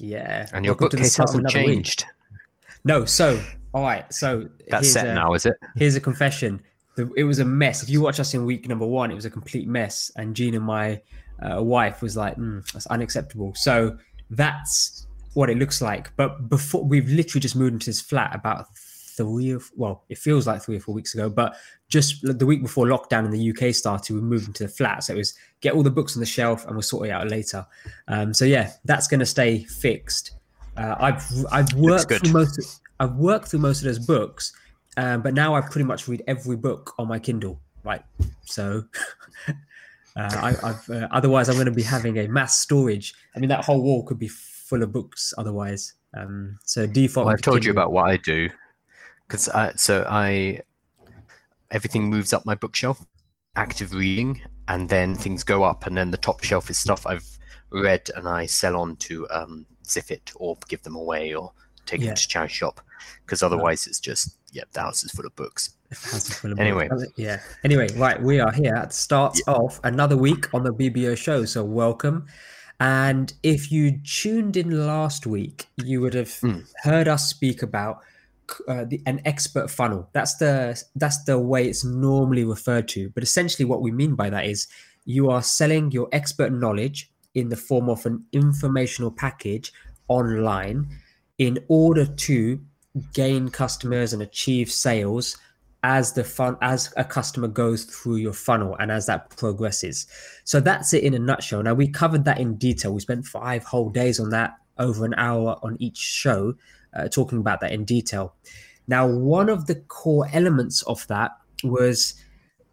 Yeah. And your Welcome bookcase hasn't another week. changed. No, so all right, so That's set a- now, is it? Here's a confession. The, it was a mess. If you watch us in week number one, it was a complete mess. And Gina, my uh, wife, was like, mm, "That's unacceptable." So that's what it looks like. But before we've literally just moved into this flat about three or well, it feels like three or four weeks ago. But just the week before lockdown in the UK started, we moved into the flat. So it was get all the books on the shelf, and we'll sort it out later. Um, so yeah, that's going to stay fixed. Uh, I've I've worked through most. Of, I've worked through most of those books, um, but now I pretty much read every book on my Kindle. Right, so uh, I, I've uh, otherwise I'm going to be having a mass storage. I mean, that whole wall could be full of books otherwise. Um, so default. Well, I've told you about what I do, because I, so I everything moves up my bookshelf, active reading, and then things go up, and then the top shelf is stuff I've read and I sell on to um, Ziffit or give them away or take Yeah. it to charity shop, because otherwise it's just yeah, the house is full of books. Full of Anyway. books. yeah. Anyway, right, we are here at start of another week on the BBO show. So welcome. And if you tuned in last week, you would have Mm. heard us speak about uh, the, an expert funnel. That's the that's the way it's normally referred to. But essentially, what we mean by that is you are selling your expert knowledge in the form of an informational package online in order to gain customers and achieve sales as the fun as a customer goes through your funnel and as that progresses so that's it in a nutshell now we covered that in detail we spent five whole days on that over an hour on each show uh, talking about that in detail. Now one of the core elements of that was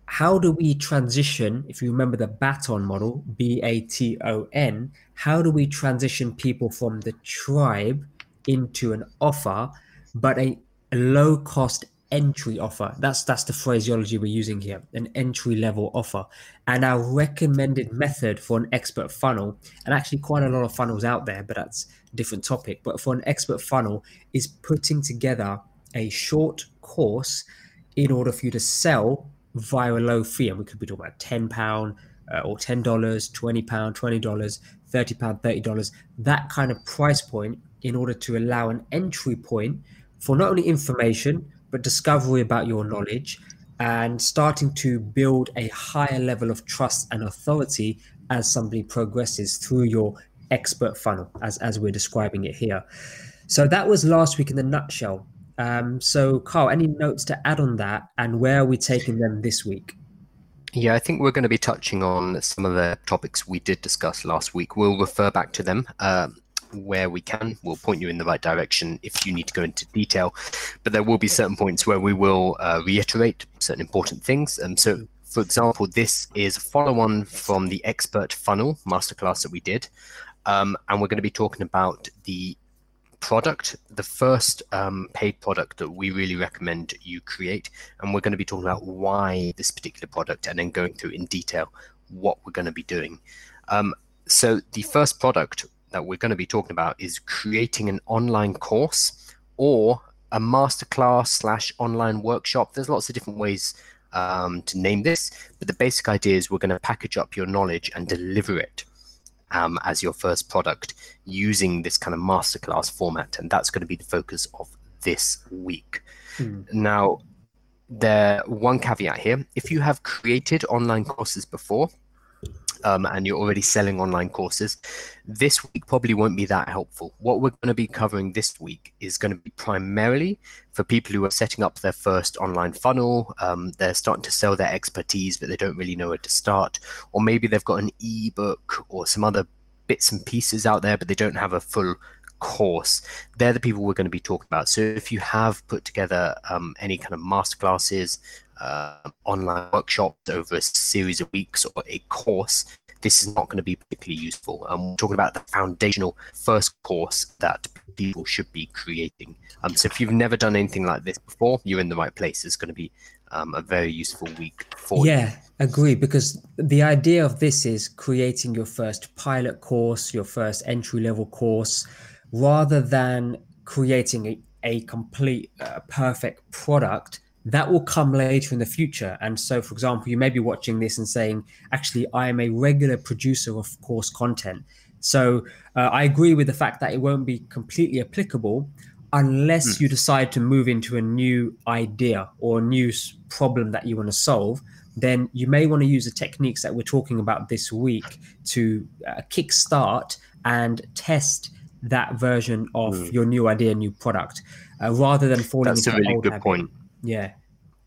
how do we transition if you remember the baton model b-a-t-o-n how do we transition people from the tribe into an offer but a, a low cost entry offer. That's that's the phraseology we're using here an entry level offer. And our recommended method for an expert funnel and actually quite a lot of funnels out there but that's a different topic but for an expert funnel is putting together a short course in order for you to sell via a low fee. And we could be talking about 10 pound uh, or $10 20 pound 20 dollars 30 pound 30 dollars that kind of price point in order to allow an entry point for not only information but discovery about your knowledge and starting to build a higher level of trust and authority as somebody progresses through your expert funnel as, as we're describing it here. So that was last week in the nutshell. Um, so carl any notes to add on that and where are we taking them this week? Yeah, I think we're going to be touching on some of the topics we did discuss last week. We'll refer back to them um, where we can. We'll point you in the right direction if you need to go into detail. But there will be certain points where we will uh, reiterate certain important things. Um, so, for example, this is a follow on from the Expert Funnel masterclass that we did. Um, and we're going to be talking about the product, the first um, paid product that we really recommend you create. And we're going to be talking about why this particular product and then going through in detail what we're going to be doing. Um, so, the first product that we're going to be talking about is creating an online course or a masterclass slash online workshop. There's lots of different ways um, to name this, but the basic idea is we're going to package up your knowledge and deliver it um, as your first product using this kind of masterclass format, and that's going to be the focus of this week. Hmm. Now, there one caveat here: if you have created online courses before. Um, and you're already selling online courses, this week probably won't be that helpful. What we're going to be covering this week is going to be primarily for people who are setting up their first online funnel. Um, they're starting to sell their expertise, but they don't really know where to start. Or maybe they've got an ebook or some other bits and pieces out there, but they don't have a full course. They're the people we're going to be talking about. So if you have put together um, any kind of masterclasses, uh, online workshops over a series of weeks or a course, this is not going to be particularly useful. Um, we're talking about the foundational first course that people should be creating. Um, so if you've never done anything like this before, you're in the right place. It's going to be um, a very useful week for you. yeah agree because the idea of this is creating your first pilot course your first entry level course rather than creating a, a complete uh, perfect product that will come later in the future and so for example you may be watching this and saying actually i am a regular producer of course content So uh, I agree with the fact that it won't be completely applicable unless mm. you decide to move into a new idea or a new problem that you want to solve. Then you may want to use the techniques that we're talking about this week to uh, kickstart and test that version of mm. your new idea, new product, uh, rather than falling That's into a really good habit. point. Yeah.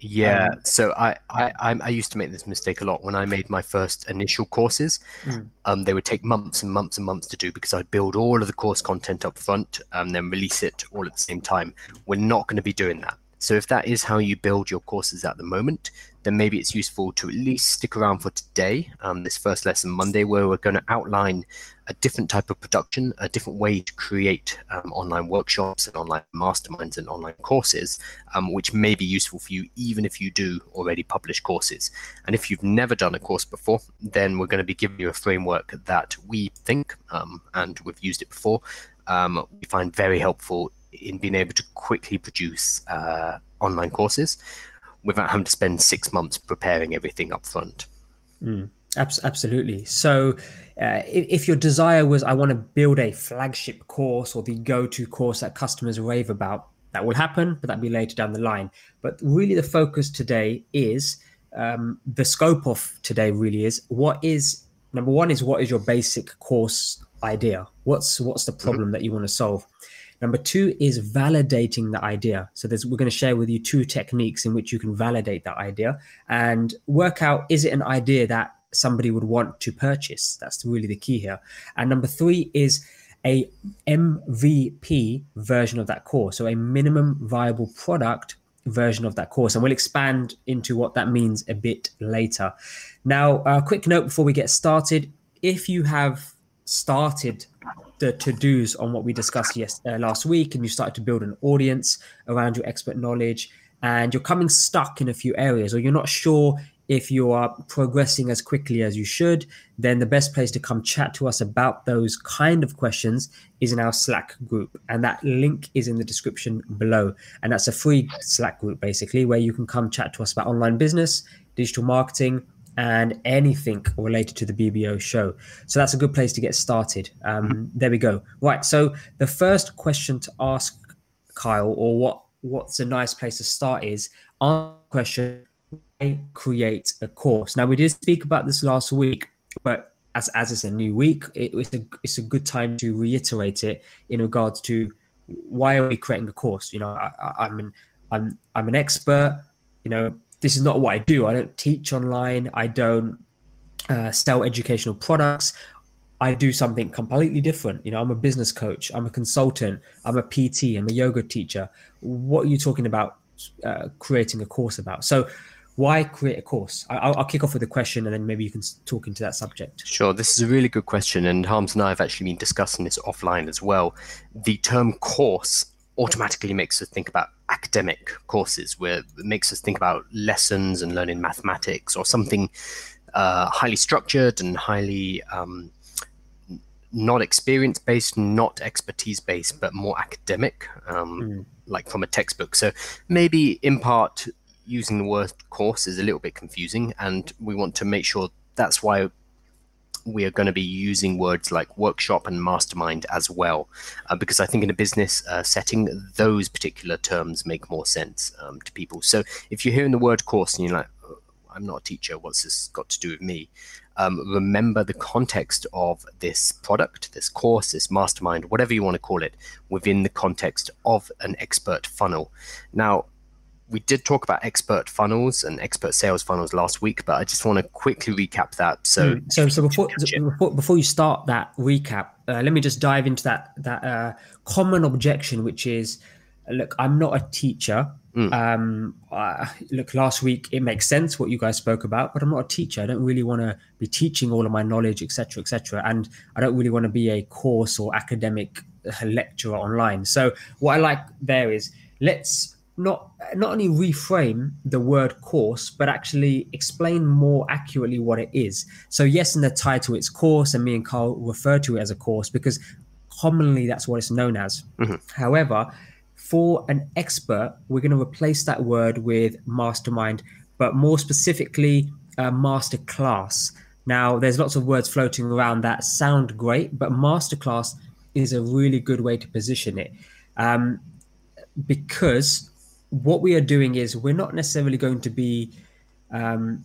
Yeah, um, so I, I I used to make this mistake a lot when I made my first initial courses. Mm. Um, they would take months and months and months to do because I'd build all of the course content up front and then release it all at the same time. We're not going to be doing that. So if that is how you build your courses at the moment, then maybe it's useful to at least stick around for today, um, this first lesson Monday, where we're going to outline a different type of production, a different way to create um, online workshops and online masterminds and online courses, um, which may be useful for you even if you do already publish courses. And if you've never done a course before, then we're going to be giving you a framework that we think, um, and we've used it before, um, we find very helpful in being able to quickly produce uh, online courses without having to spend six months preparing everything up front. Mm, absolutely. So, uh, if, your desire was, I want to build a flagship course or the go to course that customers rave about, that will happen, but that'll be later down the line. But really, the focus today is um, the scope of today really is what is number one is what is your basic course idea? What's what's the mm-hmm. problem mm-hmm. that you want to solve? Number two is validating the idea. So we're going to share with you two techniques in which you can validate that idea and work out is it an idea that somebody would want to purchase? That's really the key here. And number three is a MVP version of that course, so a minimum viable product version of that course. And we'll expand into what that means a bit later. Now, a quick note before we get started if you have started the to-dos on what we discussed yes, uh, last week and you started to build an audience around your expert knowledge and you're coming stuck in a few areas or you're not sure if you are progressing as quickly as you should then the best place to come chat to us about those kind of questions is in our slack group and that link is in the description below. And that's a free slack group basically where you can come chat to us about online business digital marketing and anything related to the BBO show. So that's a good place to get started. Um, mm-hmm. there we go. Right. So the first question to ask Kyle, or what what's a nice place to start is on question why create a course. Now we did speak about this last week, but as as it's a new week, it, it's a it's a good time to reiterate it in regards to why are we creating a course? You know, I, I, I'm an I'm I'm an expert. You know, this is not what I do. I don't teach online. I don't uh, sell educational products. I do something completely different. You know, I'm a business coach. I'm a consultant. I'm a PT. I'm a yoga teacher. What are you talking about uh, creating a course about? So, why create a course? I'll, I'll, kick off with a question, and then maybe you can talk into that subject. Sure, this is a really good question, and Harms and I have actually been discussing this offline as well. The term course automatically makes us think about academic courses, where it makes us think about lessons and learning mathematics or something uh, highly structured and highly um, not experience based, not expertise based, but more academic, um, mm. like from a textbook. So maybe in part using the word course is a little bit confusing, and we want to make sure that's why we are going to be using words like workshop and mastermind as well, uh, because I think in a business uh, setting, those particular terms make more sense um, to people. So if you're hearing the word course and you're like, oh, I'm not a teacher, what's this got to do with me? Um, remember the context of this product, this course, this mastermind, whatever you want to call it, within the context of an expert funnel. Now, we did talk about expert funnels and expert sales funnels last week, but I just want to quickly recap that. So, mm. so, so before, before, before you start that recap, uh, let me just dive into that that uh, common objection, which is, look, I'm not a teacher. Mm. Um, uh, look, last week it makes sense what you guys spoke about, but I'm not a teacher. I don't really want to be teaching all of my knowledge, etc., etc., and I don't really want to be a course or academic uh, lecturer online. So, what I like there is let's not not only reframe the word course but actually explain more accurately what it is. So yes in the title it's course and me and carl refer to it as a course because commonly that's what it's known as. Mm-hmm. however for an expert we're going to replace that word with mastermind but more specifically a master class Now, there's lots of words floating around that sound great, but masterclass is a really good way to position it. Um, because what we are doing is we're not necessarily going to be um,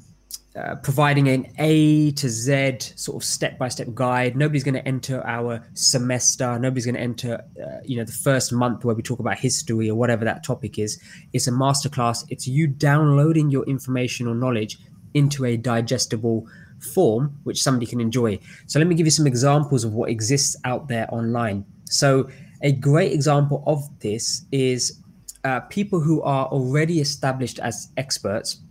uh, providing an A to Z sort of step by step guide. Nobody's going to enter our semester. Nobody's going to enter, uh, you know, the first month where we talk about history or whatever that topic is. It's a masterclass. It's you downloading your information or knowledge into a digestible form which somebody can enjoy. So let me give you some examples of what exists out there online. So a great example of this is uh, people who are already established as experts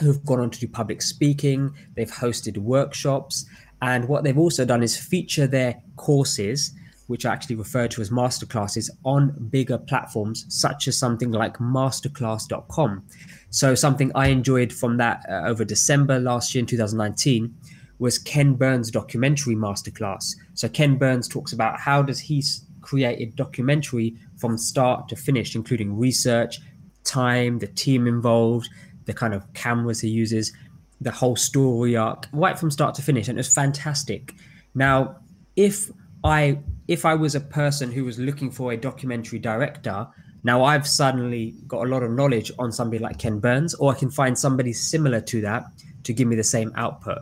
who've gone on to do public speaking, they've hosted workshops, and what they've also done is feature their courses, which are actually referred to as masterclasses, on bigger platforms such as something like masterclass.com. So, something I enjoyed from that uh, over December last year in 2019 was Ken Burns' documentary masterclass. So, Ken Burns talks about how does he create a documentary from start to finish, including research, time, the team involved, the kind of cameras he uses, the whole story arc, right from start to finish, and it was fantastic. Now, if I if I was a person who was looking for a documentary director, now I've suddenly got a lot of knowledge on somebody like Ken Burns, or I can find somebody similar to that to give me the same output.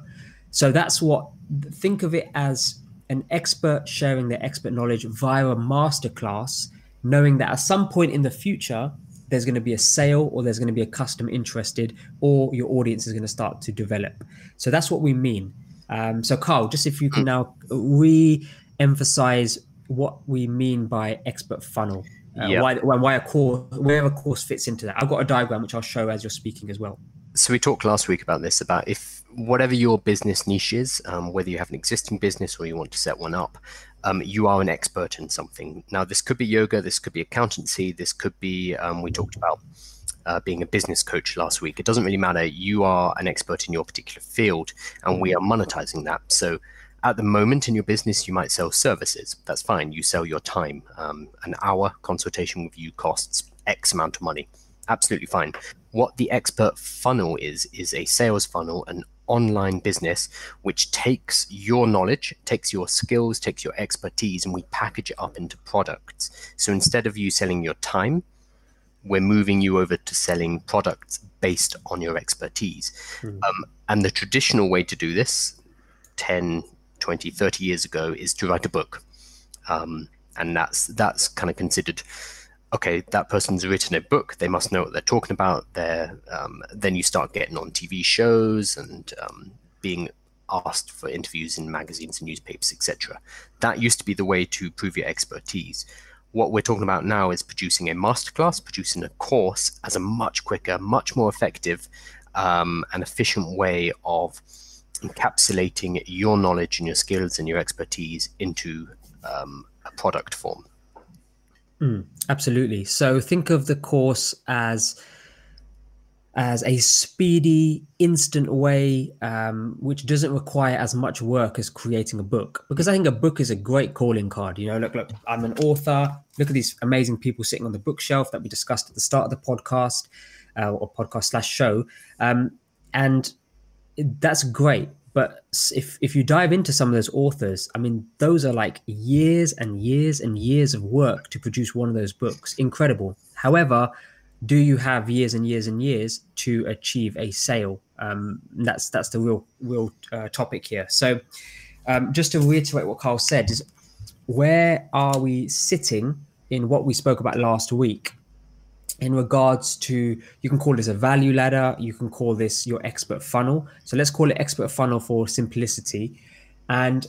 So that's what think of it as an expert sharing their expert knowledge via a masterclass, knowing that at some point in the future there's going to be a sale or there's going to be a customer interested or your audience is going to start to develop. So that's what we mean. Um, so, Carl, just if you can now re emphasize what we mean by expert funnel. Uh, yep. why, why a course, where a course fits into that. I've got a diagram which I'll show as you're speaking as well. So we talked last week about this about if whatever your business niche is, um, whether you have an existing business or you want to set one up, um, you are an expert in something. Now, this could be yoga, this could be accountancy, this could be, um, we talked about uh, being a business coach last week. It doesn't really matter. You are an expert in your particular field, and we are monetizing that. So, at the moment in your business, you might sell services. That's fine. You sell your time. Um, an hour consultation with you costs X amount of money. Absolutely fine. What the expert funnel is, is a sales funnel, an online business which takes your knowledge, takes your skills, takes your expertise, and we package it up into products. So instead of you selling your time, we're moving you over to selling products based on your expertise. Mm. Um, and the traditional way to do this 10, 20, 30 years ago is to write a book. Um, and that's that's kind of considered okay, that person's written a book. They must know what they're talking about. Um, then you start getting on TV shows and um, being asked for interviews in magazines and newspapers, etc. That used to be the way to prove your expertise. What we're talking about now is producing a masterclass, producing a course as a much quicker, much more effective, um, and efficient way of encapsulating your knowledge and your skills and your expertise into um, a product form. Mm, absolutely. So think of the course as as a speedy, instant way, um, which doesn't require as much work as creating a book. Because I think a book is a great calling card. You know, look, look, I'm an author. Look at these amazing people sitting on the bookshelf that we discussed at the start of the podcast uh, or podcast slash show, um, and that's great. But if if you dive into some of those authors, I mean, those are like years and years and years of work to produce one of those books. Incredible. However, do you have years and years and years to achieve a sale? Um, that's that's the real real uh, topic here. So, um, just to reiterate what Carl said is, where are we sitting in what we spoke about last week? In regards to you can call this a value ladder you can call this your expert funnel. So let's call it expert funnel for simplicity. And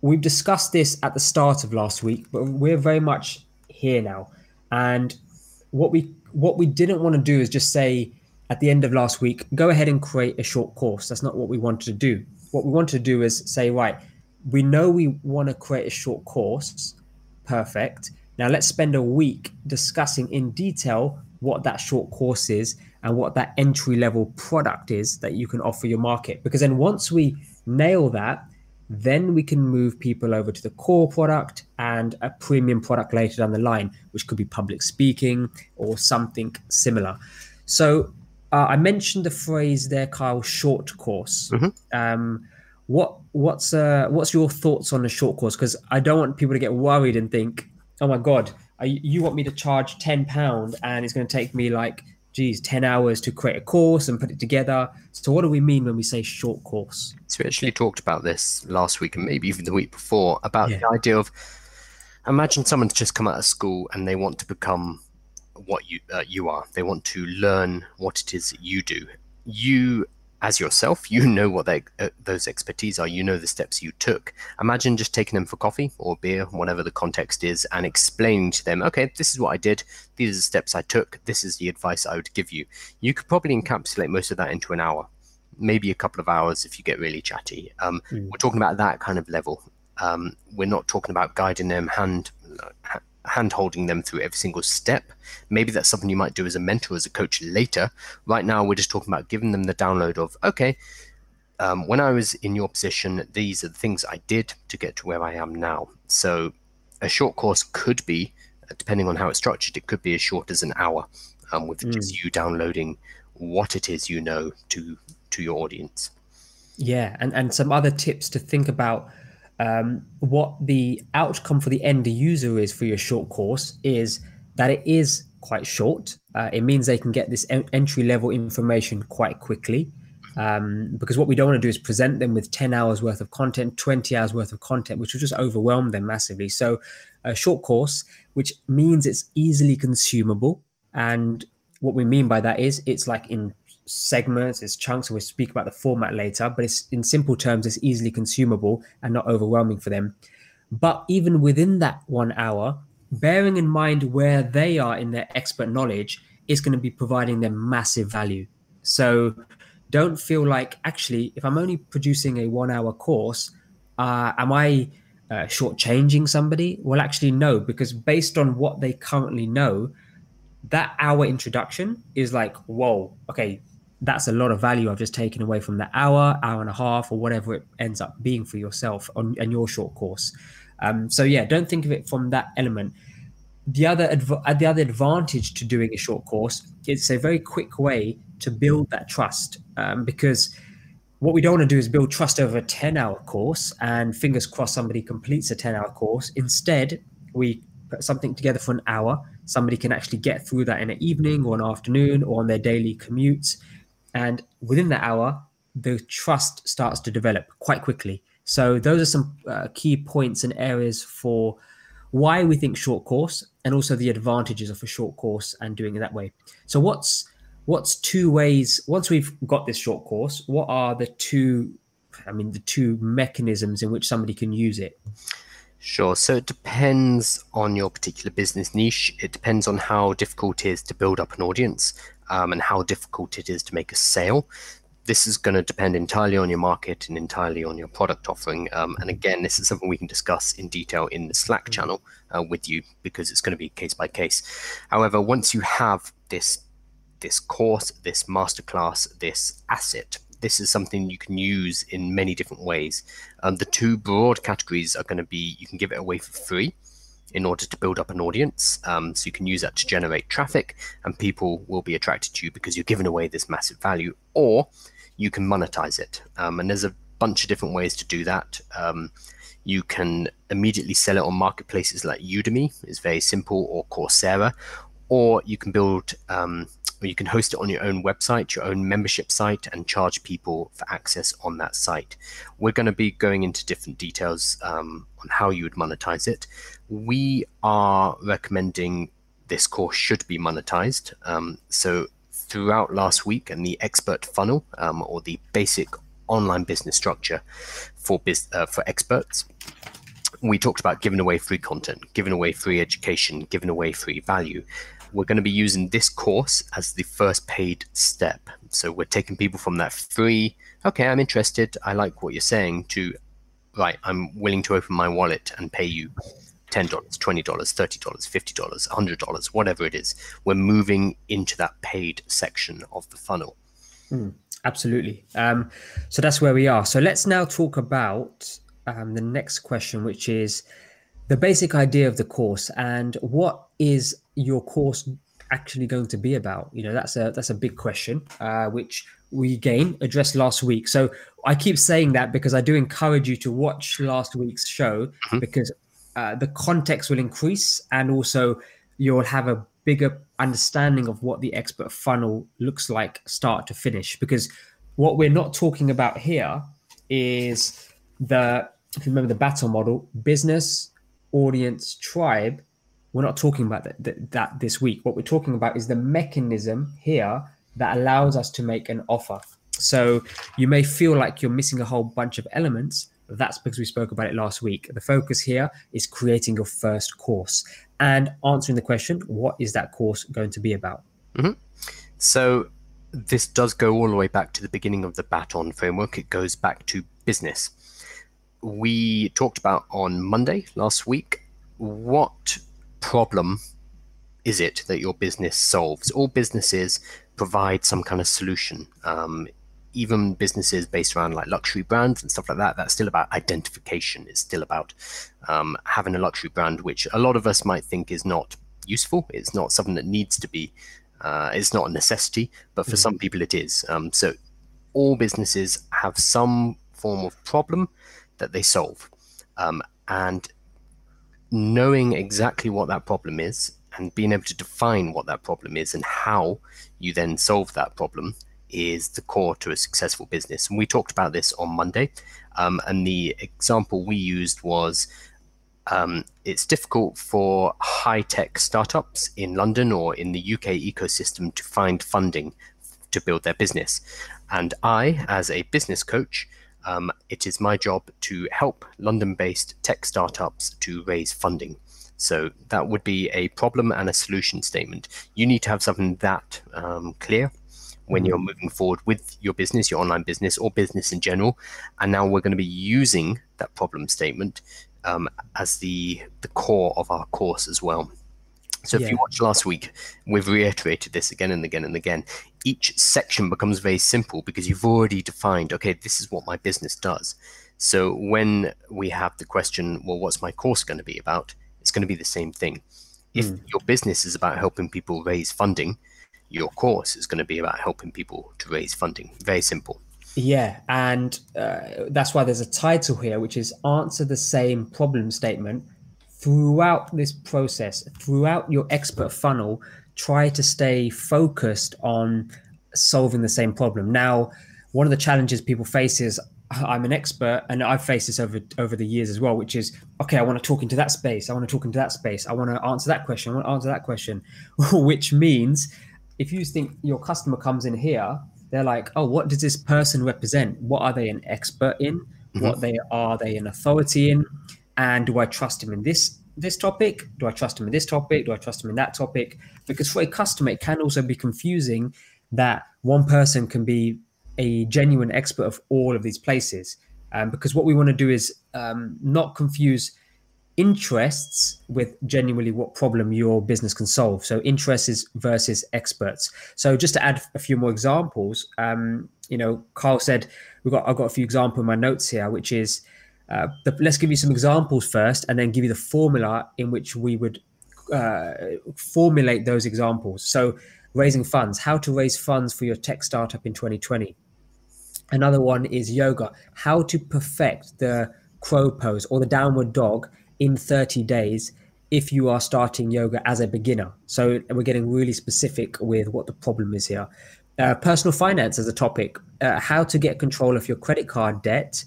we've discussed this at the start of last week but we're very much here now. And what we what we didn't want to do is just say at the end of last week go ahead and create a short course. That's not what we wanted to do. What we wanted to do is say right we know we want to create a short course. Perfect now, let's spend a week discussing in detail what that short course is and what that entry level product is that you can offer your market. Because then once we nail that, then we can move people over to the core product and a premium product later down the line, which could be public speaking or something similar. So uh, I mentioned the phrase there, Kyle, short course. Mm-hmm. Um, what what's uh, what's your thoughts on a short course? Because I don't want people to get worried and think, oh my god, you want me to charge ten pound and it's going to take me like geez, 10 hours to create a course and put it together. So, what do we mean when we say short course? So, we actually talked about this last week and maybe even the week before about yeah. the idea of imagine someone's just come out of school and they want to become what you uh, you are. They want to learn what it is that you do. You as yourself, you know what they, uh, those expertise are. You know the steps you took. Imagine just taking them for coffee or beer, whatever the context is, and explaining to them, okay, this is what I did. These are the steps I took. This is the advice I would give you. You could probably encapsulate most of that into an hour, maybe a couple of hours if you get really chatty. Um, mm. We're talking about that kind of level. Um, we're not talking about guiding them hand hand holding them through every single step. Maybe that's something you might do as a mentor, as a coach later. Right now, we're just talking about giving them the download of, okay, um, when I was in your position, these are the things I did to get to where I am now. So a short course could be, depending on how it's structured, it could be as short as an hour um, with mm. just you downloading what it is you know to to your audience. Yeah, and, and some other tips to think about um, what the outcome for the end user is for your short course is that it is quite short. Uh, it means they can get this en- entry level information quite quickly. Um, because what we don't want to do is present them with 10 hours worth of content, 20 hours worth of content, which will just overwhelm them massively. So, a short course, which means it's easily consumable. And what we mean by that is it's like in segments, it's chunks, we'll speak about the format later, but it's in simple terms, it's easily consumable and not overwhelming for them. But even within that one hour, bearing in mind where they are in their expert knowledge is going to be providing them massive value. So don't feel like actually, if I'm only producing a one hour course, uh, am I uh, shortchanging somebody? Well, actually, no, because based on what they currently know, that hour introduction is like, whoa, okay, that's a lot of value I've just taken away from the hour, hour and a half, or whatever it ends up being for yourself on and your short course. Um, so yeah, don't think of it from that element. The other adv- uh, the other advantage to doing a short course, it's a very quick way to build that trust um, because what we don't want to do is build trust over a 10 hour course and fingers crossed somebody completes a 10 hour course. Instead, we put something together for an hour. Somebody can actually get through that in an evening or an afternoon or on their daily commutes and within that hour, the trust starts to develop quite quickly. So those are some uh, key points and areas for why we think short course and also the advantages of a short course and doing it that way. So what's what's two ways once we've got this short course, what are the two I mean the two mechanisms in which somebody can use it? Sure. So it depends on your particular business niche. It depends on how difficult it is to build up an audience um, and how difficult it is to make a sale. This is going to depend entirely on your market and entirely on your product offering. Um, and again, this is something we can discuss in detail in the Slack mm-hmm. channel uh, with you because it's going to be case by case. However, once you have this this course, this masterclass, this asset, this is something you can use in many different ways. Um, the two broad categories are going to be you can give it away for free in order to build up an audience. Um, so you can use that to generate traffic, and people will be attracted to you because you're giving away this massive value, or you can monetize it. Um, and there's a bunch of different ways to do that. Um, you can immediately sell it on marketplaces like Udemy, it's very simple, or Coursera, or you can build um, or you can host it on your own website, your own membership site, and charge people for access on that site. We're going to be going into different details um, on how you would monetize it. We are recommending this course should be monetized. Um, so throughout last week and the expert funnel um, or the basic online business structure for biz, uh, for experts we talked about giving away free content giving away free education giving away free value we're going to be using this course as the first paid step. So we're taking people from that free, okay, I'm interested, I like what you're saying, to, right, I'm willing to open my wallet and pay you $10, $20, $30, $50, $100, whatever it is. We're moving into that paid section of the funnel. Mm, absolutely. Um, so that's where we are. So let's now talk about um, the next question, which is the basic idea of the course and what is your course actually going to be about? You know, that's a that's a big question, uh, which we again addressed last week. So I keep saying that because I do encourage you to watch last week's show mm-hmm. because uh, the context will increase and also you'll have a bigger understanding of what the expert funnel looks like start to finish. Because what we're not talking about here is the if you remember the baton model, business, audience, tribe. We're not talking about that, that, that this week. What we're talking about is the mechanism here that allows us to make an offer. So you may feel like you're missing a whole bunch of elements. That's because we spoke about it last week. The focus here is creating your first course and answering the question what is that course going to be about? Mm-hmm. So, this does go all the way back to the beginning of the Baton framework. It goes back to business. We talked about on Monday last week what problem is it that your business solves? All businesses provide some kind of solution. Um, even businesses based around like luxury brands and stuff like that, that's still about identification. It's still about um, having a luxury brand, which a lot of us might think is not useful. It's not something that needs to be. Uh, it's not a necessity, but for mm-hmm. some people it is. Um, so all businesses have some form of problem that they solve, um, and knowing exactly what that problem is and being able to define what that problem is and how you then solve that problem is the core to a successful business. And we talked about this on Monday. Um, and the example we used was um, it's difficult for high tech startups in London or in the UK ecosystem to find funding to build their business. And I, as a business coach, um, it is my job to help London based tech startups to raise funding. So that would be a problem and a solution statement. You need to have something that um, clear when you're mm-hmm. moving forward with your business, your online business, or business in general. And now we're going to be using that problem statement um, as the the core of our course as well. So yeah. if you watched last week, we've reiterated this again and again and again. Each section becomes very simple because you've already defined, okay, this is what my business does. So when we have the question, well, what's my course going to be about? It's going to be the same thing. If mm. your business is about helping people raise funding, your course is going to be about helping people to raise funding. Very simple. Yeah, and uh, that's why there's a title here, which is answer the same problem statement throughout this process, throughout your expert funnel. Try to stay focused on solving the same problem. Now, one of the challenges people face is I'm an expert, and I've faced this over over the years as well, which is okay. I want to talk into that space. I want to talk into that space. I want to answer that question. I want to answer that question, which means if you think your customer comes in here, they're like, oh, what does this person represent? What are they an expert in? Mm-hmm. What they are they an authority in? And do I trust him in this this topic? Do I trust him in this topic? Do I trust him in that topic? Because for a customer, it can also be confusing that one person can be a genuine expert of all of these places. Um, because what we want to do is um, not confuse interests with genuinely what problem your business can solve. So interests versus experts. So just to add a few more examples, um, you know, Carl said we've got I've got a few examples in my notes here, which is uh, the, let's give you some examples first, and then give you the formula in which we would uh, formulate those examples. So raising funds, how to raise funds for your tech startup in 2020. Another one is yoga, how to perfect the crow pose or the downward dog in 30 days if you are starting yoga as a beginner. So we're getting really specific with what the problem is here. Uh, personal finance as a topic, uh, how to get control of your credit card debt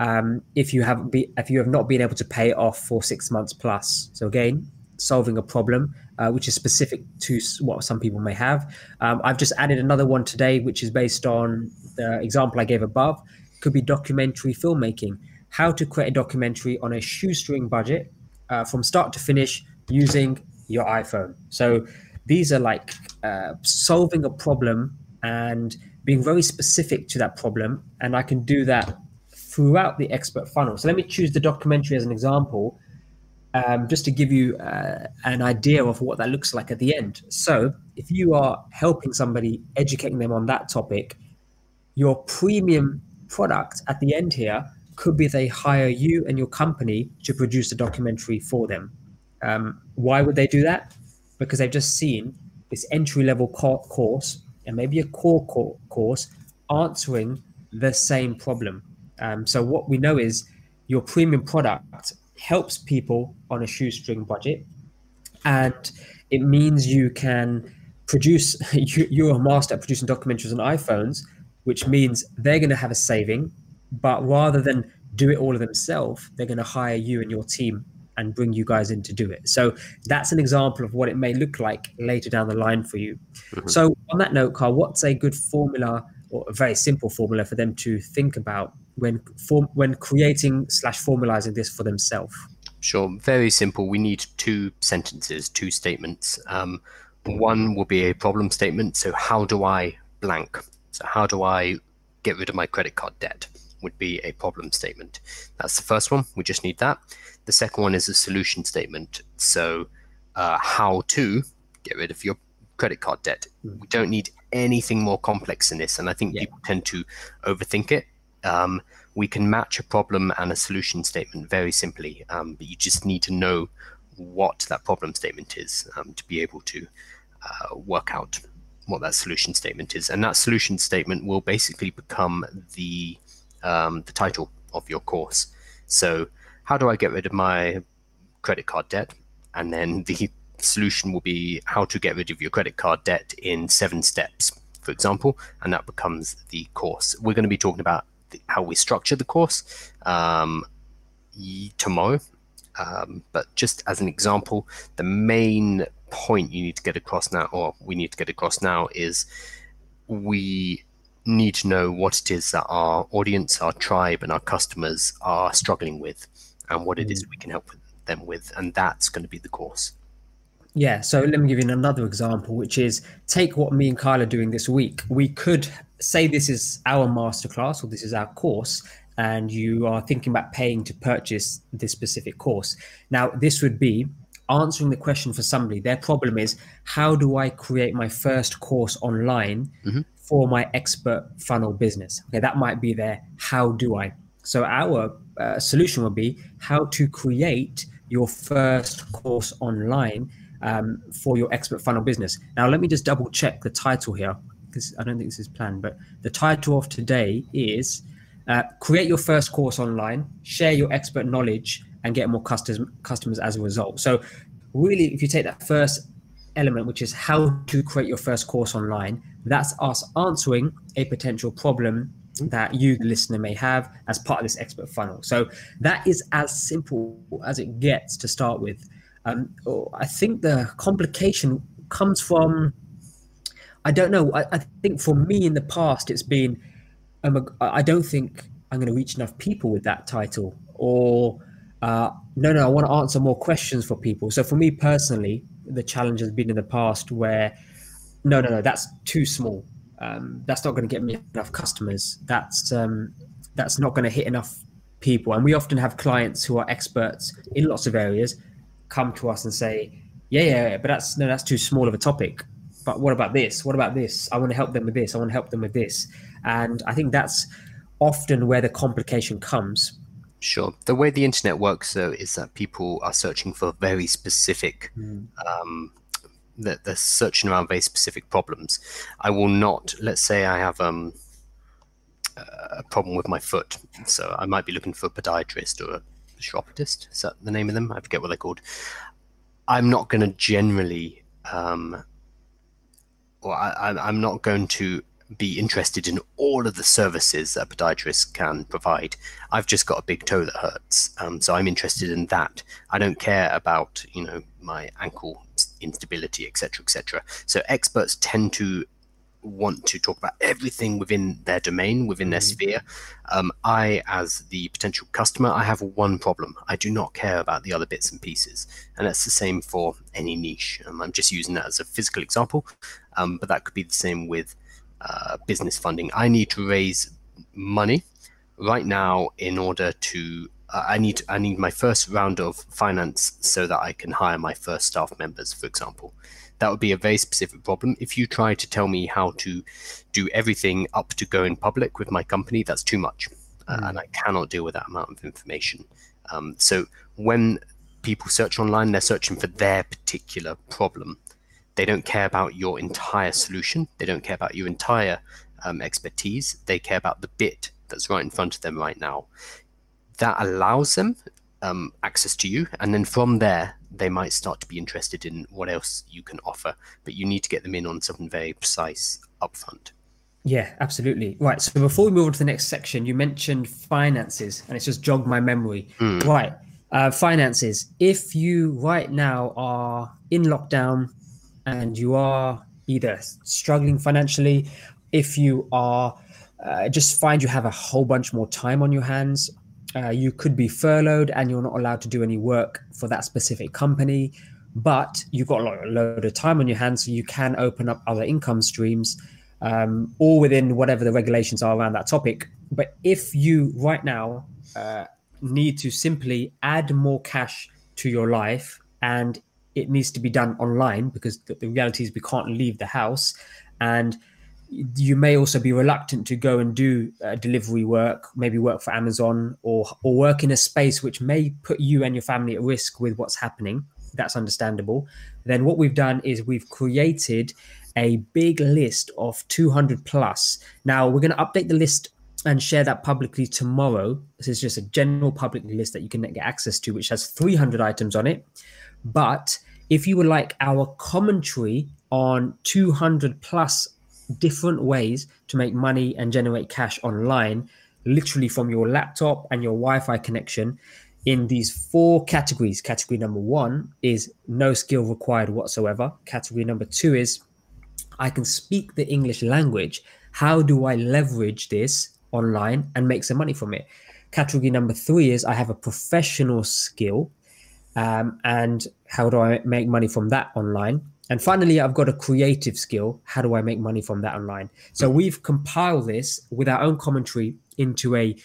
um, if you have be, if you have not been able to pay off for six months plus. So again, solving a problem uh, which is specific to what some people may have. Um, I've just added another one today, which is based on the example I gave above. Could be documentary filmmaking how to create a documentary on a shoestring budget uh, from start to finish using your iPhone. So these are like uh, solving a problem and being very specific to that problem. And I can do that throughout the expert funnel. So let me choose the documentary as an example, um, just to give you uh, an idea of what that looks like at the end. So if you are helping somebody, educating them on that topic, your premium product at the end here could be they hire you and your company to produce a documentary for them. Um, why would they do that? Because they've just seen this entry level course and maybe a core course answering the same problem. Um, so what we know is your premium product helps people on a shoestring budget, and it means you can produce. You, are a master at producing documentaries on iPhones, which means they're going to have a saving, but rather than do it all of themselves, they're going to hire you and your team and bring you guys in to do it. So that's an example of what it may look like later down the line for you. Mm-hmm. So on that note, Carl, what's a good formula or a very simple formula for them to think about when form when creating slash formalizing this for themselves? Sure, very simple. We need two sentences, two statements. Um, one will be a problem statement. So how do I blank? So how do I get rid of my credit card debt? Would be a problem statement. That's the first one. We just need that. The second one is a solution statement. So uh, how to get rid of your credit card debt. Hmm. We don't need anything more complex than this, and I think yeah. people tend to overthink it. Um, we can match a problem and a solution statement very simply, um, but you just need to know what that problem statement is um, to be able to uh, work out what that solution statement is. And that solution statement will basically become the um, the title of your course. So, how do I get rid of my credit card debt? And then the solution will be how to get rid of your credit card debt in seven steps, for example, and that becomes the course. We're going to be talking about the, how we structure the course um, tomorrow. Um, but just as an example, the main point you need to get across now, or we need to get across now, is we need to know what it is that our audience, our tribe, and our customers are struggling with, and what it is mm. we can help them with, and that's going to be the course. Yeah, so let me give you another example, which is take what me and Kyle are doing this week. We could say this is our masterclass or this is our course, and you are thinking about paying to purchase this specific course. Now, this would be answering the question for somebody. Their problem is how do I create my first course online mm-hmm. for my expert funnel business? Okay, that might be their how do I. So, our uh, solution would be how to create your first course online um, for your expert funnel business. Now, let me just double check the title here because I don't think this is planned, but the title of today is uh, Create Your First Course Online, Share Your Expert Knowledge, and Get More customers, customers as a result. So, really, if you take that first element, which is how to create your first course online, that's us answering a potential problem that you, the listener, may have as part of this expert funnel. So, that is as simple as it gets to start with. Um, I think the complication comes from, I don't know. I, I think for me in the past, it's been, I'm a, I don't think I'm going to reach enough people with that title, or uh, no, no, I want to answer more questions for people. So for me personally, the challenge has been in the past where, no, no, no, that's too small. Um, that's not going to get me enough customers. That's um, that's not going to hit enough people. And we often have clients who are experts in lots of areas, come to us and say, yeah, yeah, but that's no, that's too small of a topic. But what about this? What about this? I want to help them with this. I want to help them with this. And I think that's often where the complication comes. Sure. The way the internet works, though, is that people are searching for very specific. Mm. Um, that they're searching around very specific problems. I will not. Let's say I have um, a problem with my foot, so I might be looking for a podiatrist or a chiropodist. Is that the name of them? I forget what they're called. I'm not going to generally, um, or I, I'm not going to be interested in all of the services that a podiatrist can provide. I've just got a big toe that hurts, um, so I'm interested in that. I don't care about you know my ankle instability, etc., etc. So experts tend to want to talk about everything within their domain, within their mm-hmm. sphere. Um, I, as the potential customer, I have one problem. I do not care about the other bits and pieces. And that's the same for any niche. Um, I'm just using that as a physical example, um, but that could be the same with uh, business funding. I need to raise money right now in order to. Uh, I need I need my first round of finance so that I can hire my first staff members, for example that would be a very specific problem. If you try to tell me how to do everything up to going public with my company, that's too much. Uh, mm. and I cannot deal with that amount of information. Um, so when people search online, they're searching for their particular problem. They don't care about your entire solution. They don't care about your entire um, expertise. They care about the bit that's right in front of them right now. That allows them um, access to you, and then from there, they might start to be interested in what else you can offer. But you need to get them in on something very precise upfront. Yeah, absolutely. Right. So before we move on to the next section, you mentioned finances, and it's just jogged my memory. Mm. Right. Uh, finances. If you right now are in lockdown and you are either struggling financially, if you are uh, just find you have a whole bunch more time on your hands, uh, you could be furloughed and you're not allowed to do any work for that specific company, but you've got a load of time on your hands, so you can open up other income streams um, all within whatever the regulations are around that topic. But if you right now uh, need to simply add more cash to your life and it needs to be done online because the, the reality is we can't leave the house and you may also be reluctant to go and do uh, delivery work, maybe work for Amazon or or work in a space which may put you and your family at risk with what's happening. That's understandable. Then what we've done is we've created a big list of 200 plus. Now we're going to update the list and share that publicly tomorrow. This is just a general public list that you can get access to, which has 300 items on it. But if you would like our commentary on 200 plus different ways to make money and generate cash online, literally from your laptop and your Wi Fi connection, in these four categories. Category number one is no skill required whatsoever. Category number two is I can speak the English language. How do I leverage this online and make some money from it? Category number three is I have a professional skill. Um, and how do I make money from that online? And finally, I've got a creative skill. How do I make money from that online? So we've compiled this with our own commentary into a,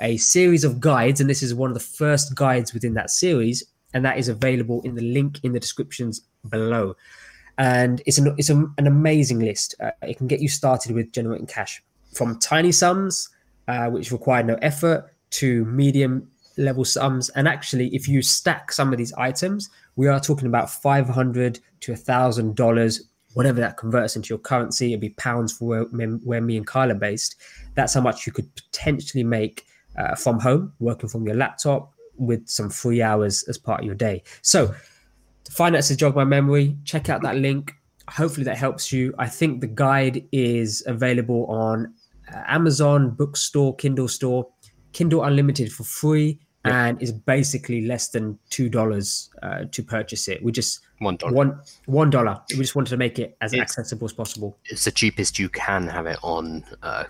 a series of guides. And this is one of the first guides within that series. And that is available in the link in the descriptions below and it's an it's a, an amazing list. Uh, it can get you started with generating cash from tiny sums, uh, which require no effort, to medium level sums. And actually, if you stack some of these items, we are talking about five hundred to a thousand dollars, whatever that converts into your currency. It'd be pounds for where, where me and Kyle are based. That's how much you could potentially make uh, from home, working from your laptop with some free hours as part of your day. So to finances jog my memory. Check out that link. Hopefully that helps you. I think the guide is available on uh, Amazon bookstore, Kindle store, Kindle Unlimited for free, yep. and is basically less than two dollars uh, to purchase it. We just one dollar. One one dollar. We just wanted to make it as it's, accessible as possible. It's the cheapest you can have it on uh,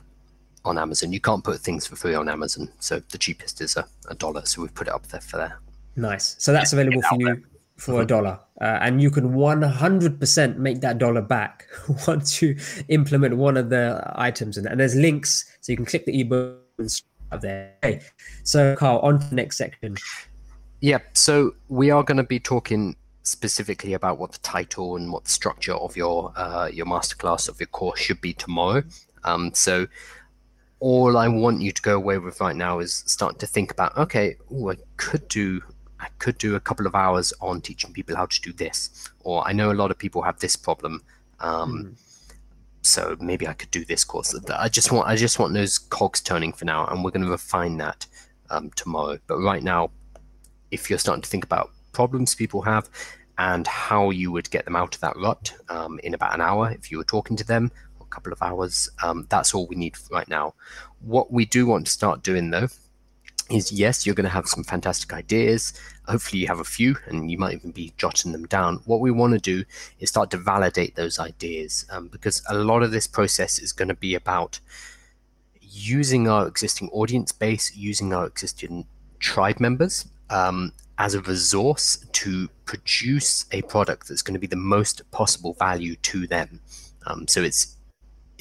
on Amazon. You can't put things for free on Amazon, so the cheapest is a, a dollar. So we've put it up there for that. Nice. So that's available for you. There for a dollar uh, and you can 100% make that dollar back once you implement one of the items and, and there's links so you can click the ebook there okay. so carl on to the next section yeah so we are going to be talking specifically about what the title and what the structure of your uh, your masterclass of your course should be tomorrow um, so all I want you to go away with right now is start to think about okay, ooh, I could do I could do a couple of hours on teaching people how to do this, or I know a lot of people have this problem. Um, mm. So maybe I could do this course. I just want I just want those cogs turning for now, and we're going to refine that um, tomorrow. But right now, if you're starting to think about problems people have and how you would get them out of that rut um, in about an hour, if you were talking to them, a couple of hours, um, that's all we need right now. What we do want to start doing though is yes, you're going to have some fantastic ideas. Hopefully, you have a few and you might even be jotting them down. What we want to do is start to validate those ideas um, because a lot of this process is going to be about using our existing audience base, using our existing tribe members um, as a resource to produce a product that's going to be the most possible value to them. Um, so it's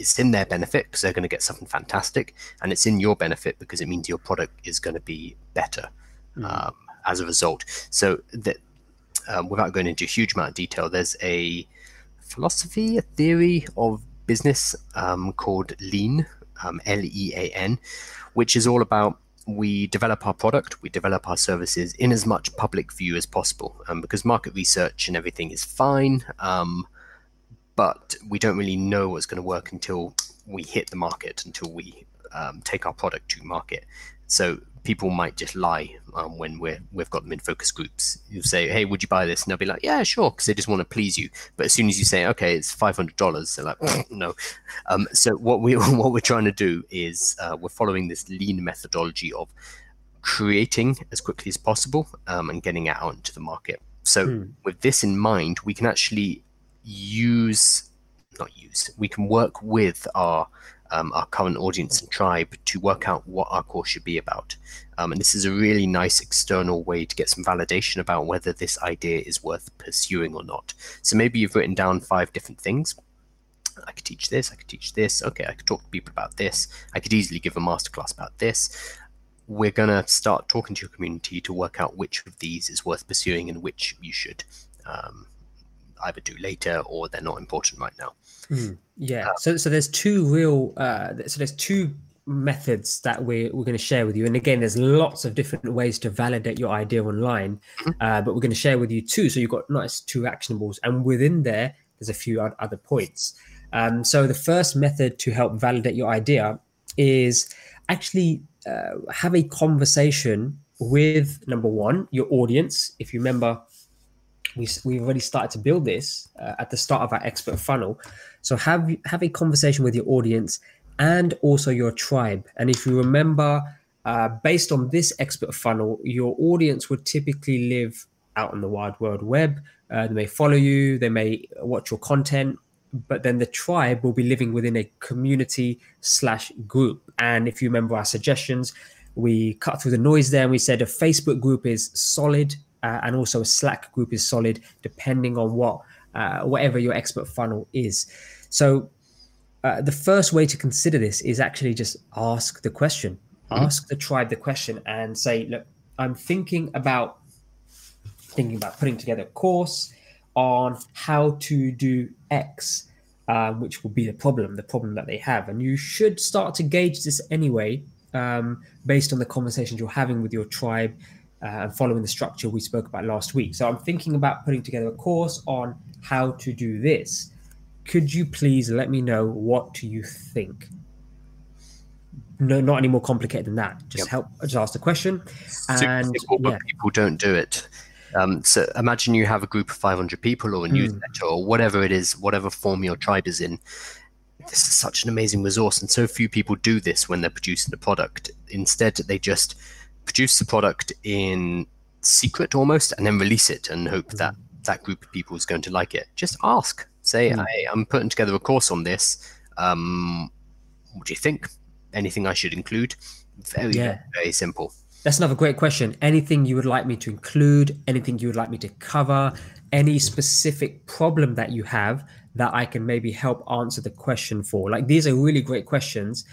it's in their benefit because they're going to get something fantastic, and it's in your benefit because it means your product is going to be better mm. um, as a result. So that um, without going into a huge amount of detail, there's a philosophy, a theory of business um, called Lean, um, L E A N, which is all about we develop our product, we develop our services in as much public view as possible. Um, because market research and everything is fine, um, but we don't really know what's going to work until we hit the market, until we um, take our product to market. So people might just lie um, when we're we've got them in focus groups. You say, "Hey, would you buy this?" And they'll be like, "Yeah, sure," because they just want to please you. But as soon as you say, "Okay, it's five hundred dollars," they're like, "No." Um, so what we what we're trying to do is uh, we're following this lean methodology of creating as quickly as possible um, and getting it out into the market. So hmm. with this in mind, we can actually use not use we can work with our um, our current audience and tribe to work out what our course should be about. Um, and this is a really nice external way to get some validation about whether this idea is worth pursuing or not. So maybe you've written down five different things. I could teach this, I could teach this, okay, I could talk to people about this, I could easily give a masterclass about this. We're going to start talking to your community to work out which of these is worth pursuing and which you should um, either do later or they're not important right now. Mm, yeah. Um, so so there's two real uh, so there's two methods that we're, we're going to share with you and again there's lots of different ways to validate your idea online mm-hmm. uh, but we're going to share with you two so you've got nice two actionables and within there there's a few other points um, so the first method to help validate your idea is actually uh, have a conversation with number one your audience if you remember we we already started to build this uh, at the start of our expert funnel. So have have a conversation with your audience and also your tribe. And if you remember, uh, based on this expert funnel, your audience would typically live out on the wide world web. Uh, they may follow you, they may watch your content, but then the tribe will be living within a community slash group. And if you remember our suggestions, we cut through the noise there and we said a Facebook group is solid uh, and also a Slack group is solid, depending on what uh, whatever your expert funnel is. So uh, the first way to consider this is actually just ask the question, mm-hmm. ask the tribe the question, and say, look, I'm thinking about thinking about putting together a course on how to do X. Um, which will be the problem, the problem that they have. And you should start to gauge this anyway, um, based on the conversations you're having with your tribe and following the structure we spoke about last week. So I'm thinking about putting together a course on how to do this. Could you please let me know what do you think? No, not any more complicated than that. Just yep. help. Just ask the question. And simple, yeah. but people don't do it. Um, so imagine you have a group of 500 people or a mm. newsletter or whatever it is, whatever form your tribe is in. This is such an amazing resource, and so few people do this when they're producing a product. Instead, they just produce the product in secret almost and then release it and hope mm-hmm. that that group of people is going to like it. Just ask. Say, mm. hey, I'm putting together a course on this. Um, what do you think? Anything I should include? Very, yeah. very simple. That's another great question. Anything you would like me to include? Anything you would like me to cover? Any specific problem that you have that I can maybe help answer the question for? Like these are really great questions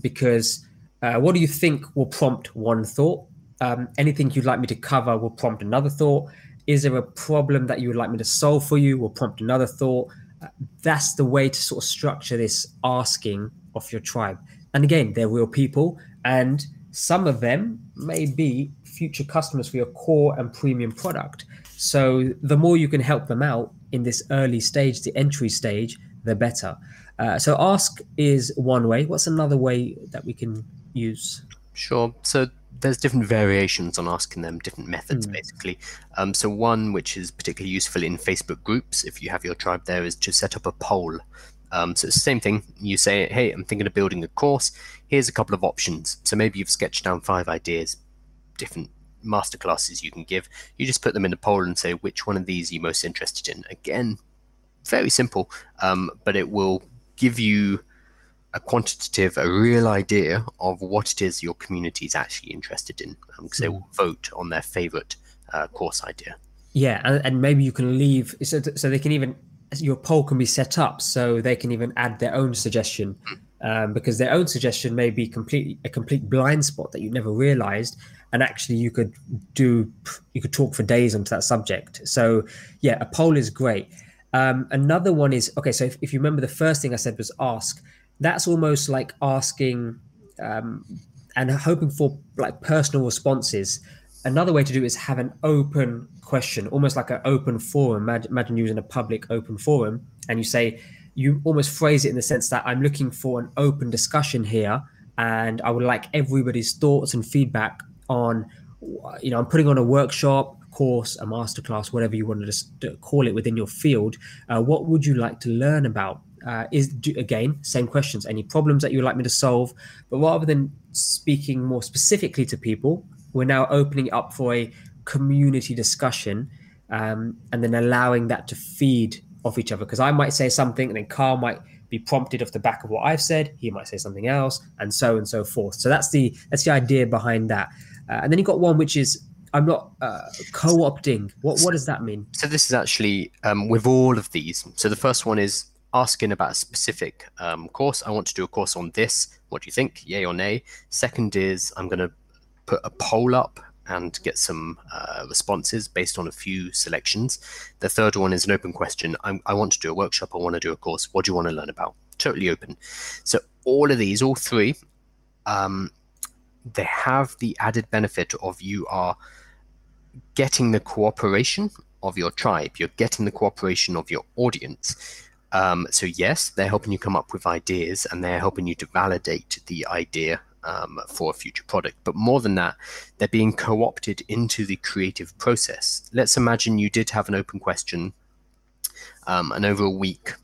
because uh, what do you think will prompt one thought? Um, anything you'd like me to cover will prompt another thought. Is there a problem that you would like me to solve for you? Will prompt another thought. Uh, that's the way to sort of structure this asking of your tribe. And again, they're real people, and some of them may be future customers for your core and premium product. So the more you can help them out in this early stage, the entry stage, the better. Uh, so ask is one way. What's another way that we can use? Sure. So there's different variations on asking them, different methods, mm. basically. Um, so one which is particularly useful in Facebook groups, if you have your tribe there, is to set up a poll. Um, so it's the same thing. You say, "Hey, I'm thinking of building a course. Here's a couple of options." So maybe you've sketched down five ideas, different masterclasses you can give. You just put them in a poll and say which one of these are you most interested in. Again, very simple, um, but it will give you a quantitative, a real idea of what it is your community is actually interested in, because um, they hmm. will vote on their favorite uh, course idea. Yeah, and, and, maybe you can leave so, so they can even your poll can be set up so they can even add their own suggestion. Mm. Um, because their own suggestion may be completely a complete blind spot that you never realized and actually you could do you could talk for days onto that subject so yeah a poll is great um, another one is okay so if, if you remember the first thing i said was ask that's almost like asking um, and hoping for like personal responses. another way to do it is have an open question, almost like an open forum. Imagine, using a public open forum, and you say, you almost phrase it in the sense that I'm looking for an open discussion here, and I would like everybody's thoughts and feedback on, you know, I'm putting on a workshop, course, a masterclass, whatever you want to call it within your field. Uh, what would you like to learn about? Uh, is do, again same questions any problems that you would like me to solve but rather than speaking more specifically to people we're now opening up for a community discussion um, and then allowing that to feed off each other. Because I might say something and then Carl might be prompted off the back of what I've said. He might say something else, and so and so forth. So that's the that's the idea behind that. Uh, and then you've got one which is I'm not uh, co-opting. What what does that mean? So this is actually um, with all of these. So the first one is asking about a specific um, course. I want to do a course on this. What do you think? Yay or nay? Second is I'm going to put a poll up and get some uh, responses based on a few selections. The third one is an open question. I'm, i want to do a workshop. I want to do a course. What do you want to learn about? Totally open. So all of these, all three, um, they have the added benefit of you are getting the cooperation of your tribe. You're getting the cooperation of your audience. Um, so yes, they're helping you come up with ideas and they're helping you to validate the idea um, for a future product. But more than that, they're being co opted into the creative process. Let's imagine you did have an open question, um, and over a week,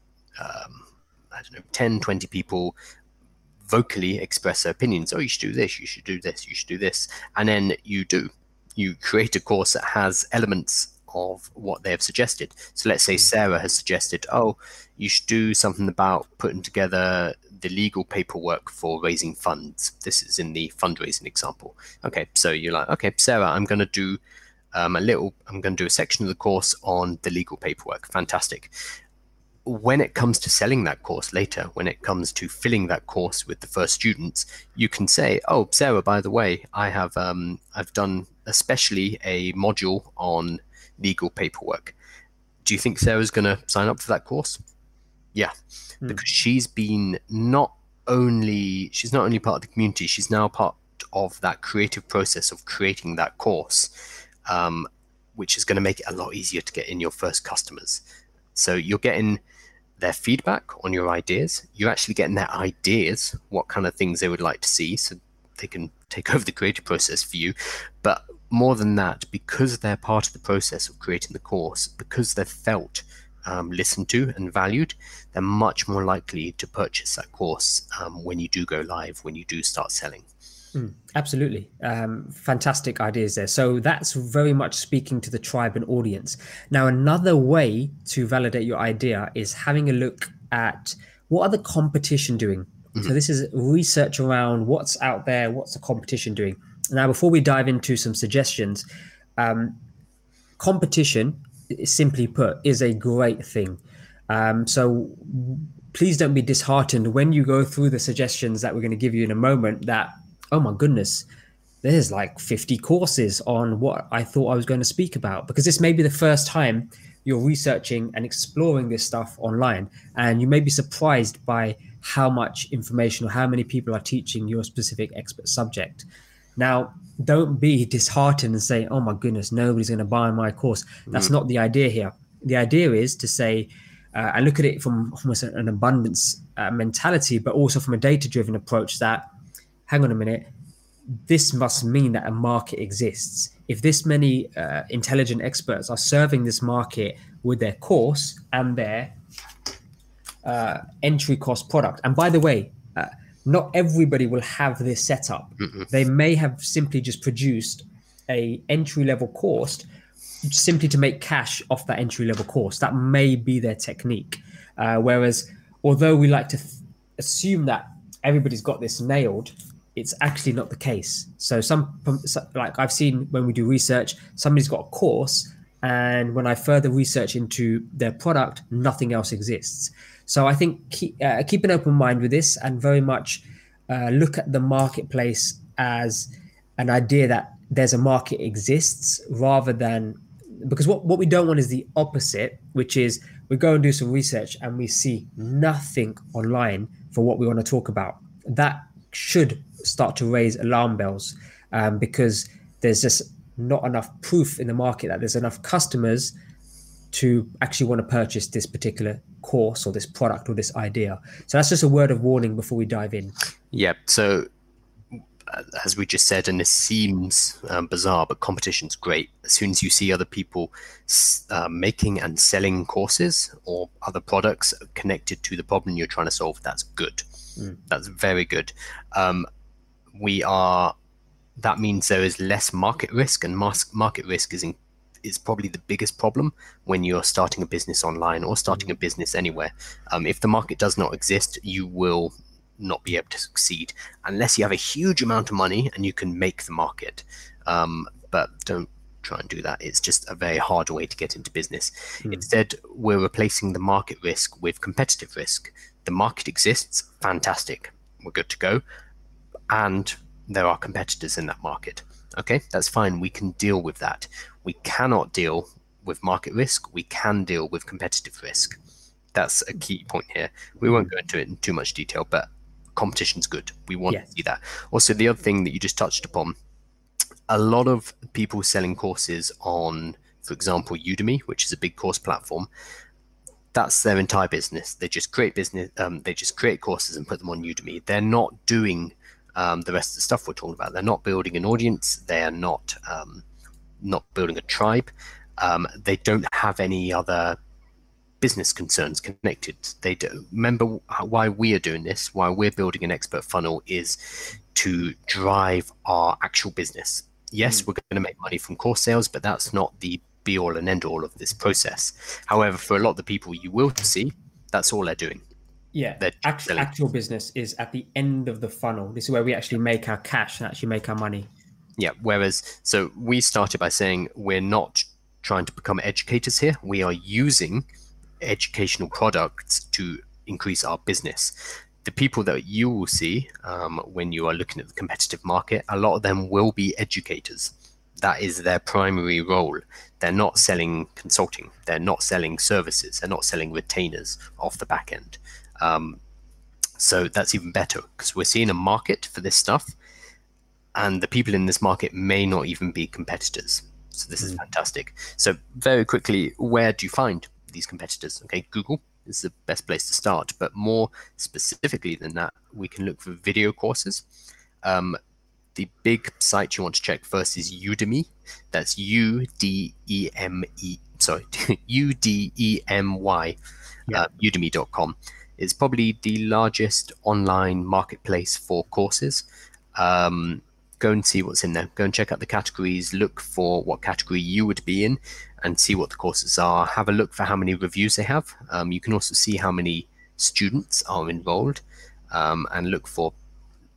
um, I don't know, 10, 20 people vocally express their opinions. Oh, you should do this, you should do this, you should do this. And then you do. You create a course that has elements of what they have suggested. So let's say hmm. Sarah has suggested, oh, you should do something about putting together the legal paperwork for raising funds. This is in the fundraising example. Okay, so you're like, okay, Sarah, I'm going to do um, a little, I'm going to do a section of the course on the legal paperwork. Fantastic. When it comes to selling that course later, when it comes to filling that course with the first students, you can say, "Oh, Sarah, by the way, I have um, I've done especially a module on legal paperwork. Do you think Sarah's going to sign up for that course?" Yeah, mm. because she's been not only she's not only part of the community, she's now part of that creative process of creating that course, um, which is going to make it a lot easier to get in your first customers. So you're getting their feedback on your ideas. You're actually getting their ideas, what kind of things they would like to see, so they can take over the creative process for you. But more than that, because they're part of the process of creating the course, because they've felt um, listened to and valued, they're much more likely to purchase that course um, when you do go live, when you do start selling. Mm, absolutely. Um, fantastic ideas there. So that's very much speaking to the tribe and audience. Now, another way to validate your idea is having a look at what are the competition doing. Mm-hmm. So this is research around what's out there, what's the competition doing. Now, before we dive into some suggestions, um, competition simply put, is a great thing. Um, so please don't be disheartened when you go through the suggestions that we're going to give you in a moment that, oh my goodness, there's like 50 courses on what I thought I was going to speak about. Because this may be the first time you're researching and exploring this stuff online. And you may be surprised by how much information or how many people are teaching your specific expert subject. Now, don't be disheartened and say, "Oh my goodness, nobody's going to buy my course." That's mm. not the idea here. The idea is to say uh, and look at it from almost an abundance uh, mentality, but also from a data-driven approach. That, hang on a minute, this must mean that a market exists. If this many uh, intelligent experts are serving this market with their course and their uh, entry cost product, and by the way, not everybody will have this setup. Mm-mm. They may have simply just produced a entry level course simply to make cash off that entry level course. That may be their technique. Uh, whereas, although we like to th- assume that everybody's got this nailed, it's actually not the case. So some, like I've seen when we do research, somebody's got a course, and when I further research into their product, nothing else exists. So I think keep, uh, keep an open mind with this and very much uh, look at the marketplace as an idea that there's a market exists rather than because what, what we don't want is the opposite, which is we go and do some research and we see nothing online for what we want to talk about. That should start to raise alarm bells um, because there's just not enough proof in the market that there's enough customers to actually want to purchase this particular course or this product or this idea. So that's just a word of warning before we dive in. Yeah. So uh, as we just said, and this seems um, bizarre, but competition's great. As soon as you see other people uh, making and selling courses or other products connected to the problem you're trying to solve, that's good. Mm. That's very good. Um, we are. That means there is less market risk, and market risk is in, is probably the biggest problem when you're starting a business online or starting a business anywhere. Um, if the market does not exist, you will not be able to succeed unless you have a huge amount of money and you can make the market. Um, but don't try and do that. It's just a very hard way to get into business. Hmm. Instead, we're replacing the market risk with competitive risk. The market exists, fantastic. We're good to go. And there are competitors in that market. Okay, that's fine. We can deal with that. We cannot deal with market risk. We can deal with competitive risk. That's a key point here. We won't go into it in too much detail, but competition's good. We want yes. to see that. Also, the other thing that you just touched upon, a lot of people selling courses on, for example, Udemy, which is a big course platform. That's their entire business. They just create business. Um, they just create courses and put them on Udemy. They're not doing um, the rest of the stuff we're talking about. They're not building an audience. They are not um, not building a tribe. Um, they don't have any other business concerns connected. They do. remember why we are doing this, why we're building an expert funnel is to drive our actual business. Yes, mm. we're going to make money from course sales, but that's not the be all and end all of this process. However, for a lot of the people you will see, that's all they're doing. Yeah, actual, actual business is at the end of the funnel. This is where we actually make our cash and actually make our money. Yeah. Whereas, so we started by saying we're not trying to become educators here. We are using educational products to increase our business. The people that you will see um, when you are looking at the competitive market, a lot of them will be educators. That is their primary role. They're not selling consulting. They're not selling services. They're not selling retainers off the back end. Um, so that's even better because we're seeing a market for this stuff, and the people in this market may not even be competitors. So this mm. is fantastic. So very quickly, where do you find these competitors. Okay, Google is the best place to start, but more specifically than that, we can look for video courses. Um, the big site you want to check first is Udemy. That's U D E M E. Sorry, U D E M Y. Yeah. Uh, Udemy.com. It's probably the largest online marketplace for courses. Um, go and see what's in there. Go and check out the categories. Look for what category you would be in, and see what the courses are. Have a look for how many reviews they have. Um, you can also see how many students are enrolled um, and look for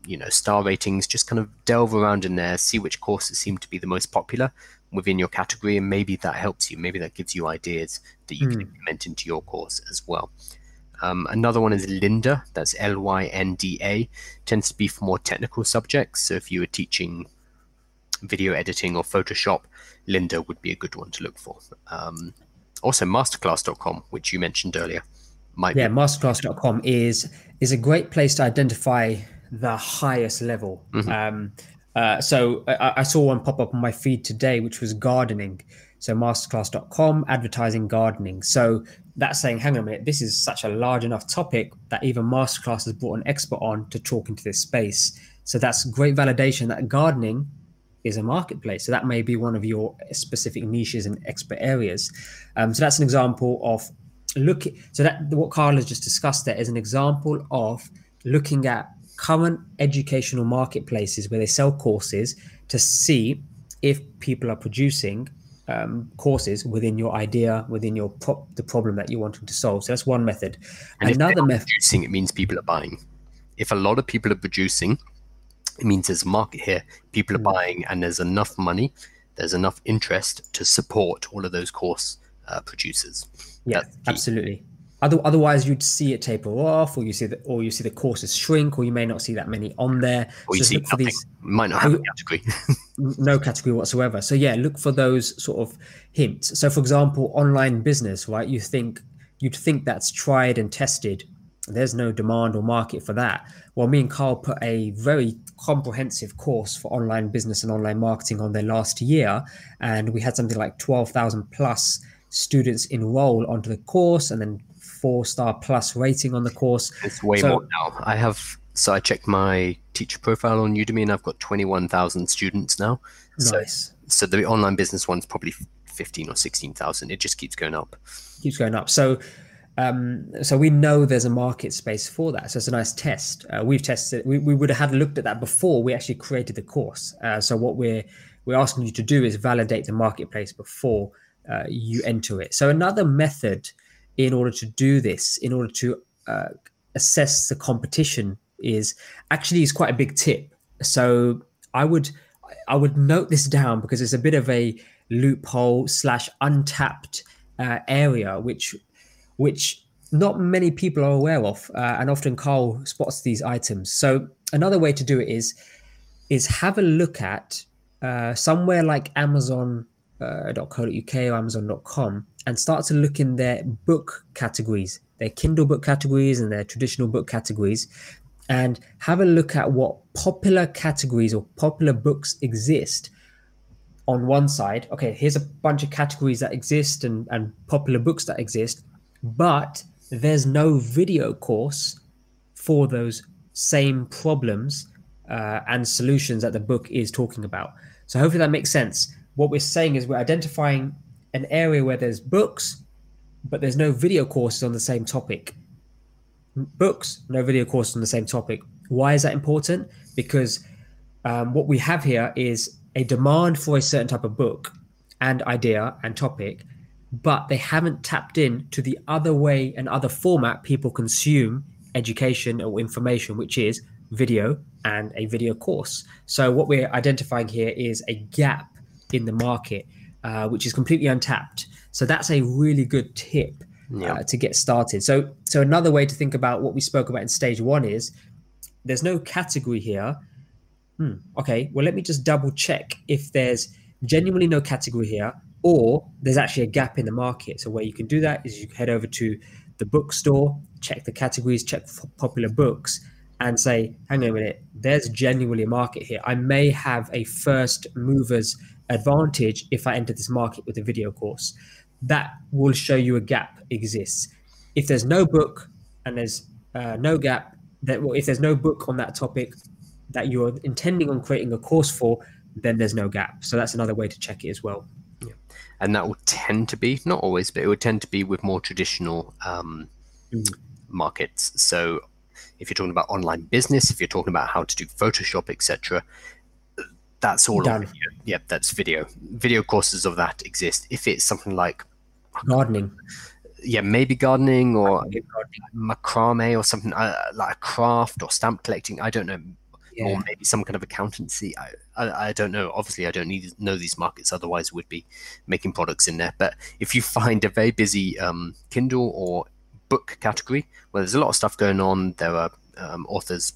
you know star ratings just kind of delve around in there see which courses seem to be the most popular within your category and maybe that helps you maybe that gives you ideas that you mm. can hmm. implement into your course as well um, another one is Lynda that's l-y-n-d-a tends to be for more technical subjects so if you were teaching video editing or photoshop Lynda would be a good one to look for. Um, also, masterclass.com, which you mentioned earlier, might yeah, be- masterclass.com is is a great place to identify the highest level. Mm-hmm. Um, uh, so I, I, saw one pop up on my feed today, which was gardening. So masterclass.com, advertising gardening. So that's saying, hang on a minute, this is such a large enough topic that even masterclass has brought an expert on to talk into this space. So that's great validation that gardening is a marketplace. So that may be one of your specific niches and expert areas. Um, so that's an example of looking. So that what Carl has just discussed there is an example of looking at current educational marketplaces where they sell courses to see if people are producing um, courses within your idea, within your pro- the problem that you're wanting to solve. So that's one method. And Another method. Producing it means people are buying. If a lot of people are producing, it means there's a market here, people are mm. buying, and there's enough money, there's enough interest to support all of those course uh, producers. Yeah, absolutely. Other, otherwise, you'd see it taper off, or you see the, or you see the courses shrink, or you may not see that many on there. Or you so see look for these. Might not have a category. no category whatsoever. So yeah, look for those sort of hints. So, for example, online business, right? You think you'd think that's tried and tested there's no demand or market for that. Well, me and Carl put a very comprehensive course for online business and online marketing on there last year, and we had something like 12,000 plus students enroll onto the course and then four star plus rating on the course. It's way so, more now. I have so I checked my teacher profile on Udemy and I've got 21,000 students now. Nice. So, so the online business one's probably 15 or 16,000. It just keeps going up. Keeps going up. So um, so we know there's a market space for that. So it's a nice test. Uh, we've tested. We, we would have had looked at that before we actually created the course. Uh, so what we're we're asking you to do is validate the marketplace before uh, you enter it. So another method in order to do this, in order to uh, assess the competition, is actually is quite a big tip. So I would I would note this down because it's a bit of a loophole slash untapped uh, area which which not many people are aware of, uh, and often Carl spots these items. So another way to do it is is have a look at uh, somewhere like Amazon.co.uk uh, or Amazon.com and start to look in their book categories, their Kindle book categories and their traditional book categories, and have a look at what popular categories or popular books exist on one side. Okay, here's a bunch of categories that exist and, and popular books that exist but there's no video course for those same problems uh, and solutions that the book is talking about. So hopefully that makes sense. What we're saying is we're identifying an area where there's books, but there's no video courses on the same topic. Books, no video course on the same topic. Why is that important? Because um, what we have here is a demand for a certain type of book and idea and topic, but they haven't tapped in to the other way and other format people consume education or information, which is video and a video course. So what we're identifying here is a gap in the market, uh, which is completely untapped. So that's a really good tip yeah. uh, to get started. So so another way to think about what we spoke about in stage one is there's no category here. Hmm, okay, well let me just double check if there's genuinely no category here or there's actually a gap in the market. So where you can do that is you head over to the bookstore, check the categories, check popular books, and say, hang on a minute, there's genuinely a market here. I may have a first mover's advantage if I enter this market with a video course. That will show you a gap exists. If there's no book and there's uh, no gap, that well, if there's no book on that topic that you're intending on creating a course for, then there's no gap. So that's another way to check it as well and that will tend to be not always, but it would tend to be with more traditional um, mm. markets. So if you're talking about online business, if you're talking about how to do Photoshop, etc., that's all Done. Yep, that's video. Video courses of that exist. If it's something like gardening, yeah, maybe gardening or gardening. macrame or something uh, like a craft or stamp collecting. I don't know yeah. or maybe some kind of accountancy. I, I, I don't know. Obviously, I don't need know these markets. Otherwise, would be making products in there. But if you find a very busy um, Kindle or book category where there's a lot of stuff going on, there are um, authors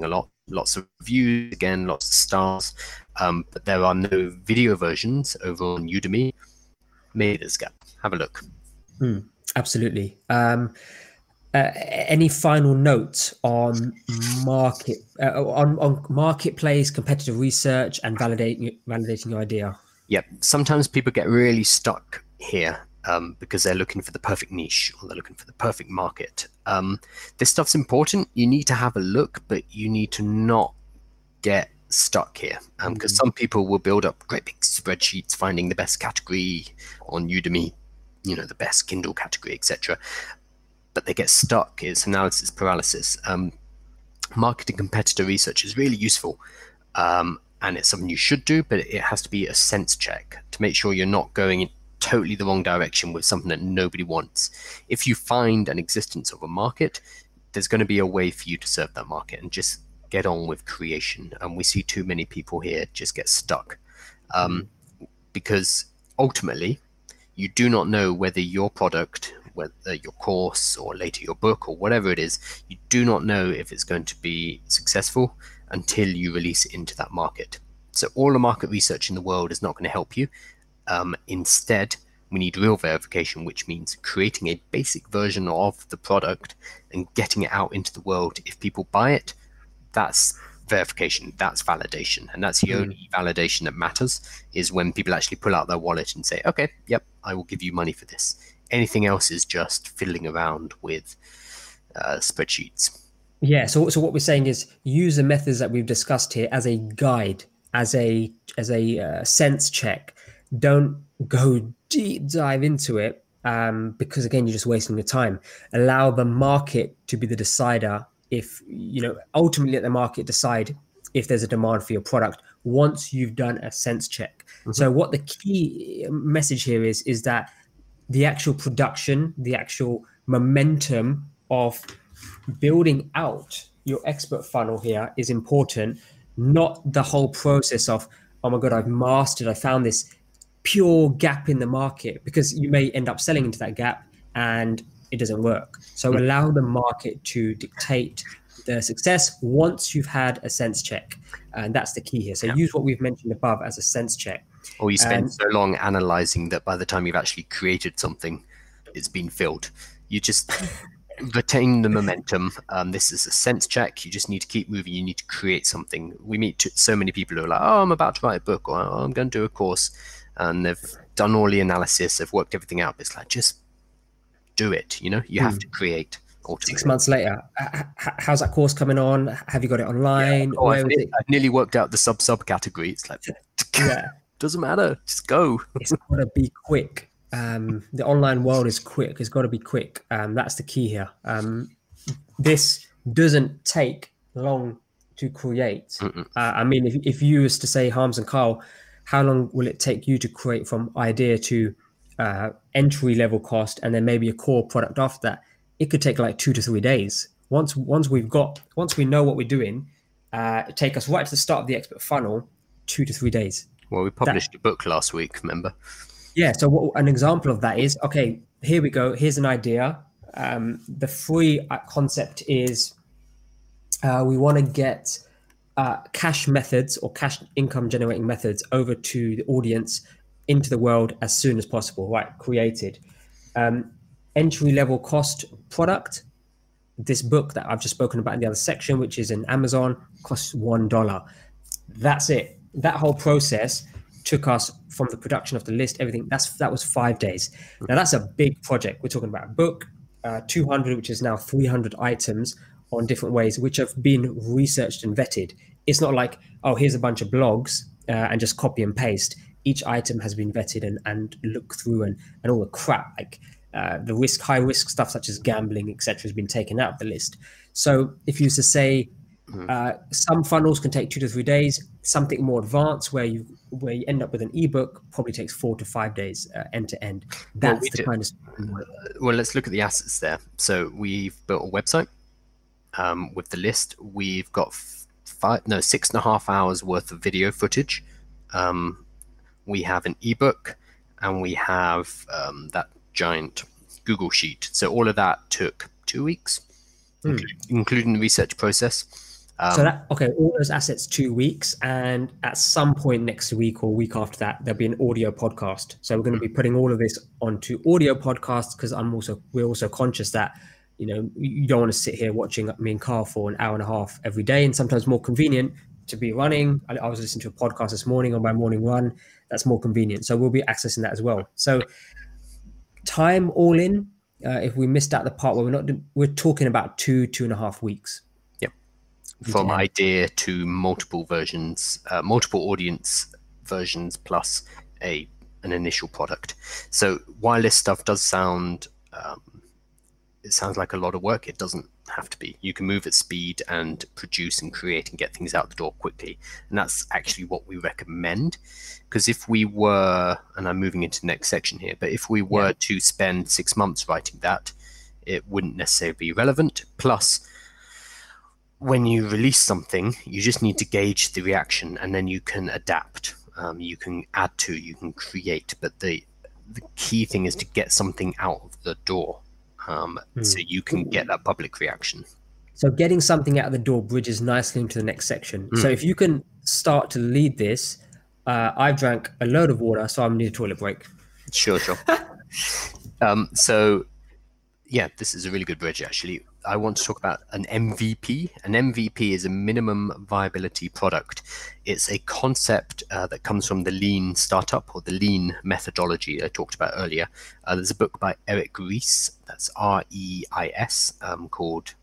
a lot, lots of reviews, again, lots of stars, um, but there are no video versions over on Udemy. Maybe there's a gap. Have a look. Mm, absolutely. Um, uh, any final notes on market uh, on, on marketplace competitive research and validating validating your idea yep sometimes people get really stuck here um, because they're looking for the perfect niche or they're looking for the perfect market um, this stuff's important you need to have a look but you need to not get stuck here because um, mm. some people will build up great big spreadsheets finding the best category on udemy you know the best kindle category etc but they get stuck is analysis paralysis. Um, marketing competitor research is really useful. Um, and it's something you should do, but it has to be a sense check to make sure you're not going in totally the wrong direction with something that nobody wants. If you find an existence of a market, there's going to be a way for you to serve that market and just get on with creation. And we see too many people here just get stuck um, because ultimately you do not know whether your product whether your course or later your book or whatever it is, you do not know if it's going to be successful until you release it into that market. So all the market research in the world is not going to help you. Um, instead, We need real verification, which means creating a basic version of the product and getting it out into the world. If people buy it, that's verification, that's validation. And that's the mm. only validation that matters is when people actually pull out their wallet and say, okay, yep, I will give you money for this. Anything else is just fiddling around with uh, spreadsheets. Yeah. So, so what we're saying is use the methods that we've discussed here as a guide, as a as a uh, sense check. Don't go deep dive into it um, because again, you're just wasting your time. Allow the market to be the decider. If you know, ultimately, let the market decide if there's a demand for your product once you've done a sense check. Mm-hmm. So, what the key message here is is that the actual production, the actual momentum of building out your expert funnel here is important, not the whole process of, oh my God, I've mastered, I found this pure gap in the market, because you may end up selling into that gap and it doesn't work. So allow the market to dictate the success once you've had a sense check. And that's the key here. So yeah. use what we've mentioned above as a sense check. Or you spend so long analyzing that by the time you've actually created something, it's been filled. You just retain the momentum. Um, this is a sense check. You just need to keep moving. You need to create something. We meet so many people who are like, "Oh, I'm about to write a book, or oh, I'm going to do a course," and they've done all the analysis, they've worked everything out. But It's like just do it. You know, you hmm. have to create. Six months later, how's that course coming on? Have you got it online? Yeah, oh, I've, it? I've, nearly worked out the sub sub category. It's like, yeah, doesn't matter. Just go. it's got to be quick um, the online world is quick. It's got to be quick. Um, that's the key here. Um, this doesn't take long to create. Uh, I mean, if, if you was to say Harms and Carl, how long will it take you to create from idea to uh, entry level cost, and then maybe a core product after that? It could take like two to three days. Once once we've got once we know what we're doing, uh, take us right to the start of the expert funnel, two to three days. Well, we published that, a book last week. Remember? Yeah. So what, an example of that is okay. Here we go. Here's an idea. Um, the free uh, concept is uh, we want to get uh, cash methods or cash income generating methods over to the audience into the world as soon as possible. Right, created um, entry level cost product. This book that I've just spoken about in the other section, which is in Amazon, costs one dollar. That's it. That whole process took us from the production of the list, everything. That's that was five days. Now that's a big project. We're talking about a book, uh, 200, which is now 300 items on different ways, which have been researched and vetted. It's not like oh, here's a bunch of blogs uh, and just copy and paste. Each item has been vetted and and looked through, and and all the crap like uh, the risk, high risk stuff such as gambling, etc., has been taken out of the list. So if you used to say Mm-hmm. Uh, some funnels can take two to three days. Something more advanced, where you where you end up with an ebook, probably takes four to five days uh, end to end. That's well, we the do. kind of. Uh, well, let's look at the assets there. So we've built a website um, with the list. We've got five, no, six and a half hours worth of video footage. Um, we have an ebook, and we have um, that giant Google sheet. So all of that took two weeks, mm. including, including the research process. Um, so that okay, all those assets two weeks, and at some point next week or week after that, there'll be an audio podcast. So we're going to be putting all of this onto audio podcasts because I'm also we're also conscious that you know you don't want to sit here watching me and Carl for an hour and a half every day, and sometimes more convenient to be running. I, I was listening to a podcast this morning on my morning run. That's more convenient. So we'll be accessing that as well. So time all in. Uh, if we missed out the part where we're not, we're talking about two two and a half weeks Yep. from yeah. idea to multiple versions, uh, multiple audience versions plus a an initial product. So while this stuff does sound, um, it sounds like a lot of work. It doesn't have to be. You can move at speed and produce and create and get things out the door quickly. And that's actually what we recommend. Because if we were, and I'm moving into the next section here, but if we were yeah. to spend six months writing that, it wouldn't necessarily be relevant. Plus, when you release something, you just need to gauge the reaction, and then you can adapt. Um, you can add to, you can create, but the the key thing is to get something out of the door, um, mm. so you can get that public reaction. So getting something out of the door bridges nicely into the next section. Mm. So if you can start to lead this, uh, I've drank a load of water, so I'm need a toilet break. Sure, sure. um, so, yeah, this is a really good bridge, actually. I want to talk about an MVP. An MVP is a minimum viability product. It's a concept uh, that comes from the lean startup or the lean methodology I talked about earlier. Uh, there's a book by Eric Ries, that's R E I S, um, called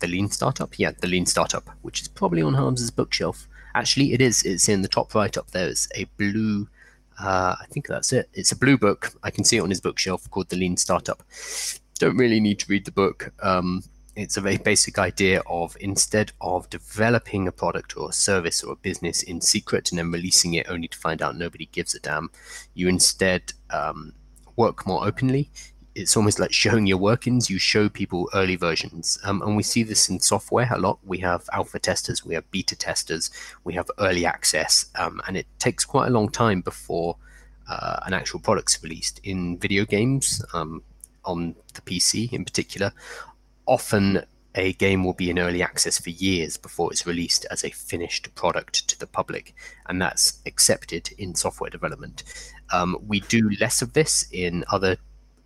The Lean Startup. Yeah, The Lean Startup, which is probably on Harms's bookshelf. Actually, it is. It's in the top right up there. It's a blue. Uh, I think that's it. It's a blue book. I can see it on his bookshelf called The Lean Startup don't really need to read the book. Um, it's a very basic idea of instead of developing a product or a service or a business in secret and then releasing it only to find out nobody gives a damn, you instead um, work more openly. It's almost like showing your workings. You show people early versions. Um, and we see this in software a lot. We have alpha testers, we have beta testers, we have early access. Um, and it takes quite a long time before uh, an actual product's released. In video games, um, on the PC in particular, often a game will be in early access for years before it's released as a finished product to the public, and that's accepted in software development. Um, we do less of this in other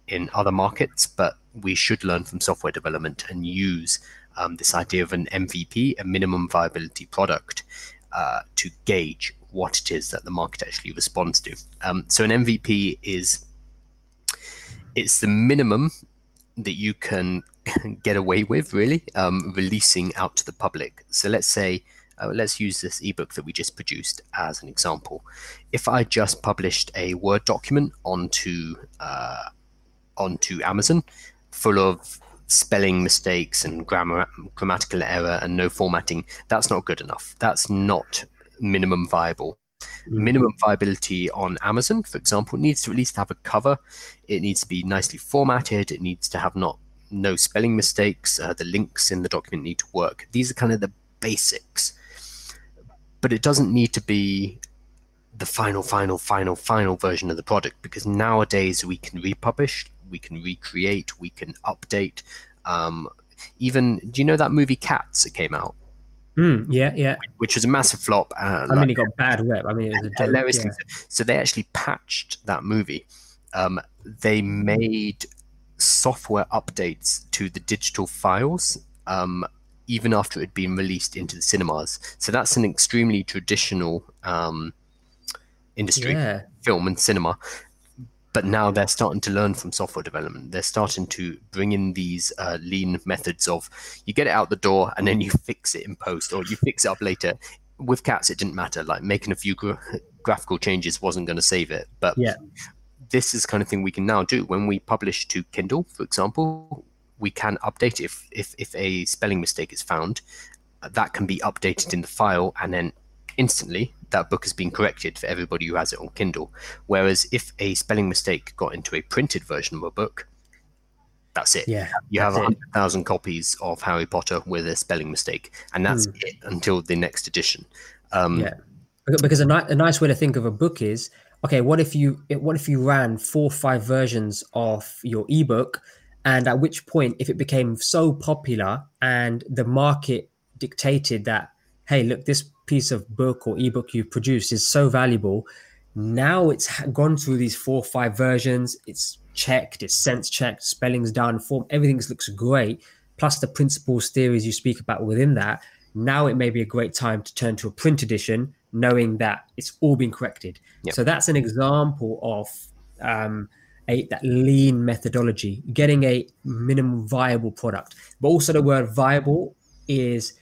in other markets, but we should learn from software development and use um, this idea of an MVP, a minimum viability product, uh, to gauge what it is that the market actually responds to. Um, so an MVP is it's the minimum that you can get away with, really, um, releasing out to the public. So let's say, uh, let's use this ebook that we just produced as an example. If I just published a Word document onto uh, onto Amazon, full of spelling mistakes and grammar grammatical error and no formatting, that's not good enough. That's not minimum viable. Minimum viability on Amazon, for example, needs to at least have a cover. It needs to be nicely formatted. It needs to have not no spelling mistakes. Uh, the links in the document need to work. These are kind of the basics, but it doesn't need to be the final, final, final, final version of the product because nowadays we can republish, we can recreate, we can update. Um, even do you know that movie Cats that came out? Mm, yeah, yeah. Which was a massive flop. Uh, I mean, it got bad rep. I mean, it was a hilarious. Yeah. So they actually patched that movie. Um, they made software updates to the digital files um, even after it had been released into the cinemas. So that's an extremely traditional um, industry, yeah. film and cinema but now they're starting to learn from software development. They're starting to bring in these uh, lean methods of you get it out the door and then you fix it in post or you fix it up later. With cats, it didn't matter. Like making a few gra- graphical changes wasn't going to save it. But yeah. this is kind of thing we can now do when we publish to Kindle, for example. We can update if if if a spelling mistake is found, that can be updated in the file and then instantly that book has been corrected for everybody who has it on Kindle. Whereas if a spelling mistake got into a printed version of a book, that's it. Yeah, you have 100,000 copies of Harry Potter with a spelling mistake, and that's mm. it until the next edition. Um, yeah, because a, ni- a nice way to think of a book is okay. What if you what if you ran four or five versions of your ebook, and at which point, if it became so popular and the market dictated that, hey, look, this piece of book or ebook you've produced is so valuable. Now it's gone through these four or five versions. It's checked, it's sense checked, spelling's done, form, everything looks great. Plus the principles, theories you speak about within that. Now it may be a great time to turn to a print edition, knowing that it's all been corrected. Yep. So that's an example of um, a that lean methodology, getting a minimum viable product. But also the word viable is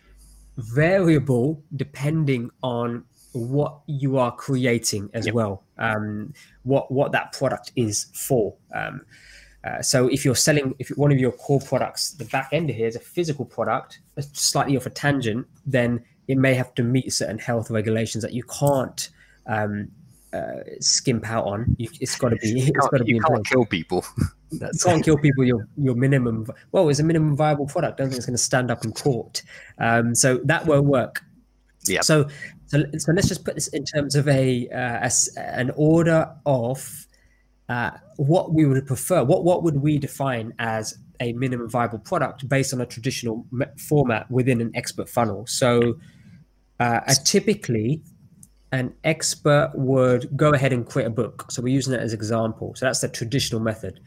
variable depending on what you are creating as yep. well um, what what that product is for um, uh, so if you're selling if one of your core products the back end here is a physical product slightly off a tangent then it may have to meet certain health regulations that you can't um, uh, skimp out on you, it's got to be it's got to be you can't kill people That's you can't kill people. Your your minimum. Well, it's a minimum viable product. I don't think it's going to stand up in court. Um, so that won't work. Yeah. So so so let's just put this in terms of a, uh, a an order of uh, what we would prefer. What what would we define as a minimum viable product based on a traditional format within an expert funnel? So uh, typically an expert would go ahead and create a book. So we're using that as example. So that's the traditional method,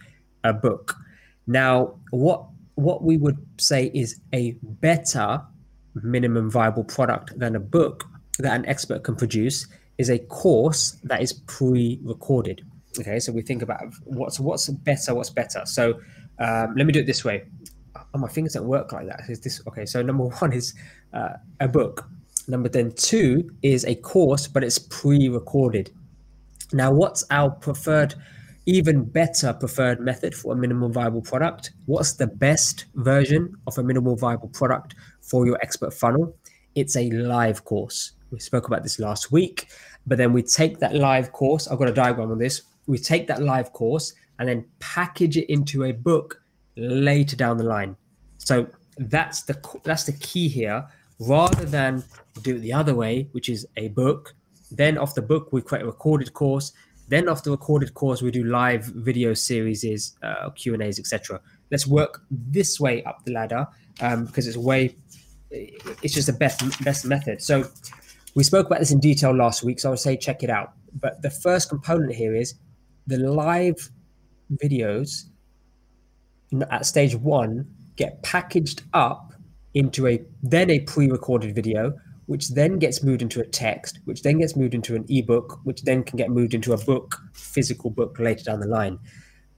a book. Now, what what we would say is a better minimum viable product than a book that an expert can produce is a course that is pre-recorded. Okay, so we think about what's what's better, what's better. So um, let me do it this way. Oh, my fingers don't work like that. Is this okay? So number one is uh, a book. Number then two is a course, but it's pre-recorded. Now, what's our preferred, even better preferred method for a minimum viable product? What's the best version of a minimal viable product for your expert funnel? It's a live course. We spoke about this last week, but then we take that live course. I've got a diagram on this. We take that live course and then package it into a book later down the line. So that's the that's the key here rather than do it the other way, which is a book. Then off the book, we create a recorded course. Then off the recorded course, we do live video series, uh, Q and A's, etc. Let's work this way up the ladder um, because it's a way, it's just the best best method. So we spoke about this in detail last week, so I would say check it out. But the first component here is the live videos at stage one get packaged up into a then a pre-recorded video which then gets moved into a text which then gets moved into an ebook which then can get moved into a book physical book later down the line.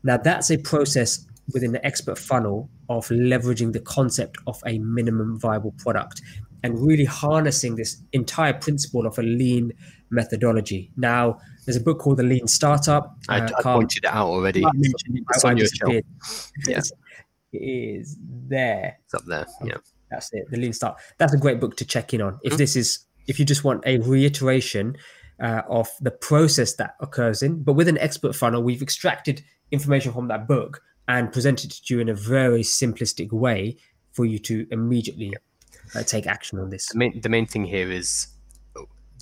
Now that's a process within the expert funnel of leveraging the concept of a minimum viable product and really harnessing this entire principle of a lean methodology. Now there's a book called the lean startup. I, uh, I pointed it out already. it's, on your shelf. yeah. it is there. It's up there yeah that's it. The Lean Start. That's a great book to check in on. If mm-hmm. this is, if you just want a reiteration uh, of the process that occurs in, but with an expert funnel, we've extracted information from that book and presented it to you in a very simplistic way for you to immediately uh, take action on this. The main, the main thing here is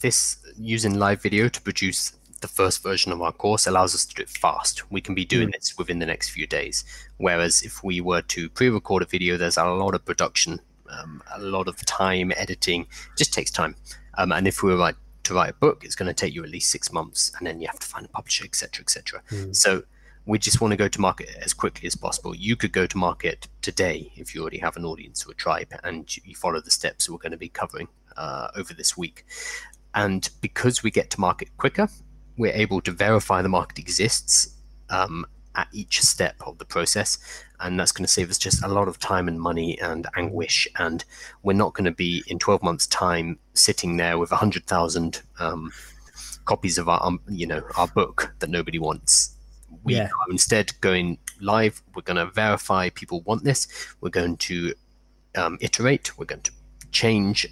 this using live video to produce the first version of our course allows us to do it fast. We can be doing mm. this within the next few days. Whereas if we were to pre-record a video, there's a lot of production um, a lot of time editing just takes time. Um, and if we were like to write a book, it's going to take you at least six months, and then you have to find a publisher, etc., etc. Mm. So we just want to go to market as quickly as possible. You could go to market today if you already have an audience or a tribe, and you follow the steps we're going to be covering uh, over this week. And because we get to market quicker, we're able to verify the market exists um, at each step of the process and that's going to save us just a lot of time and money and anguish and we're not going to be in 12 months time sitting there with 100000 um, copies of our um, you know our book that nobody wants. We yeah. are instead going live. We're going to verify people want this. We're going to um, iterate. We're going to change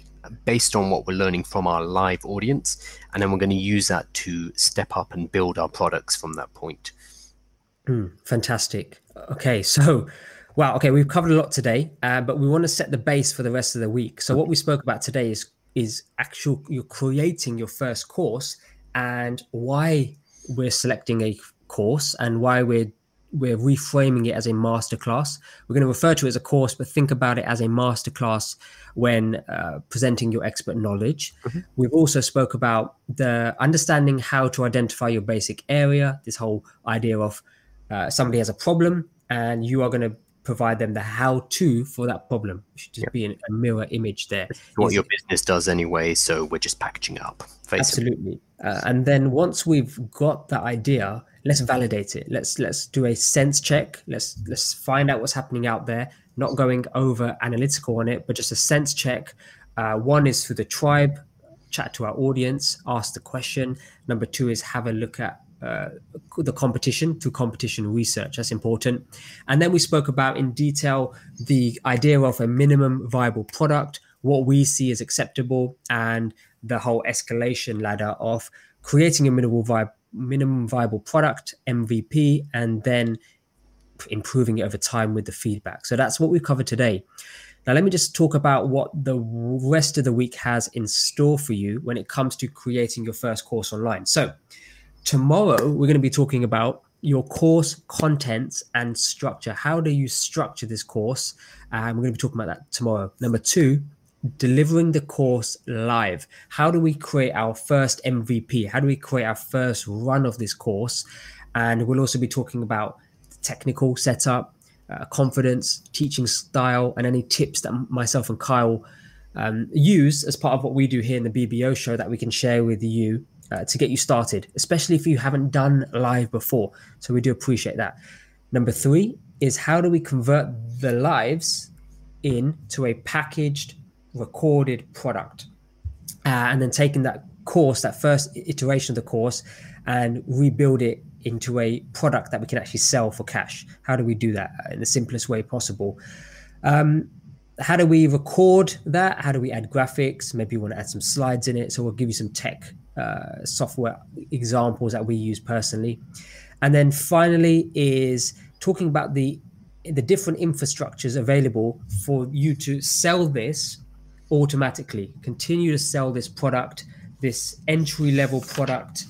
based on what we're learning from our live audience and then we're going to use that to step up and build our products from that point Mm, fantastic. Okay, so wow. Okay, we've covered a lot today, uh, but we want to set the base for the rest of the week. So what we spoke about today is is actual you're creating your first course and why we're selecting a course and why we're we're reframing it as a masterclass. We're going to refer to it as a course, but think about it as a masterclass when uh, presenting your expert knowledge. Mm-hmm. We've also spoke about the understanding how to identify your basic area. This whole idea of uh, somebody has a problem and you are going to provide them the how to for that problem. It should just be a mirror image there. what your business does anyway, so we're just packaging up. Absolutely. Uh, and then once we've got the idea, let's validate it. Let's let's do a sense check. Let's let's find out what's happening out there. Not going over analytical on it, but just a sense check. Uh, one is for the tribe, chat to our audience, ask the question. Number two is have a look at uh, the competition to competition research. That's important. And then we spoke about in detail the idea of a minimum viable product, what we see as acceptable, and the whole escalation ladder of creating a minimal minimum viable product MVP and then improving it over time with the feedback. So that's what we covered today. Now, let me just talk about what the rest of the week has in store for you when it comes to creating your first course online. So, Tomorrow, we're going to be talking about your course contents and structure. How do you structure this course? And we're going to be talking about that tomorrow. Number two, delivering the course live. How do we create our first MVP? How do we create our first run of this course? And we'll also be talking about technical setup, uh, confidence, teaching style, and any tips that myself and Kyle um, use as part of what we do here in the BBO show that we can share with you uh, to get you started, especially if you haven't done live before. So we do appreciate that. Number three is how do we convert the lives into a packaged, recorded product? Uh, and then taking that course, that first iteration of the course, and rebuild it into a product that we can actually sell for cash. How do we do that in the simplest way possible? Um, how do we record that? How do we add graphics? Maybe you want to add some slides in it. So we'll give you some tech uh, software examples that we use personally. And then finally is talking about the the different infrastructures available for you to sell this automatically. Continue to sell this product, this entry level product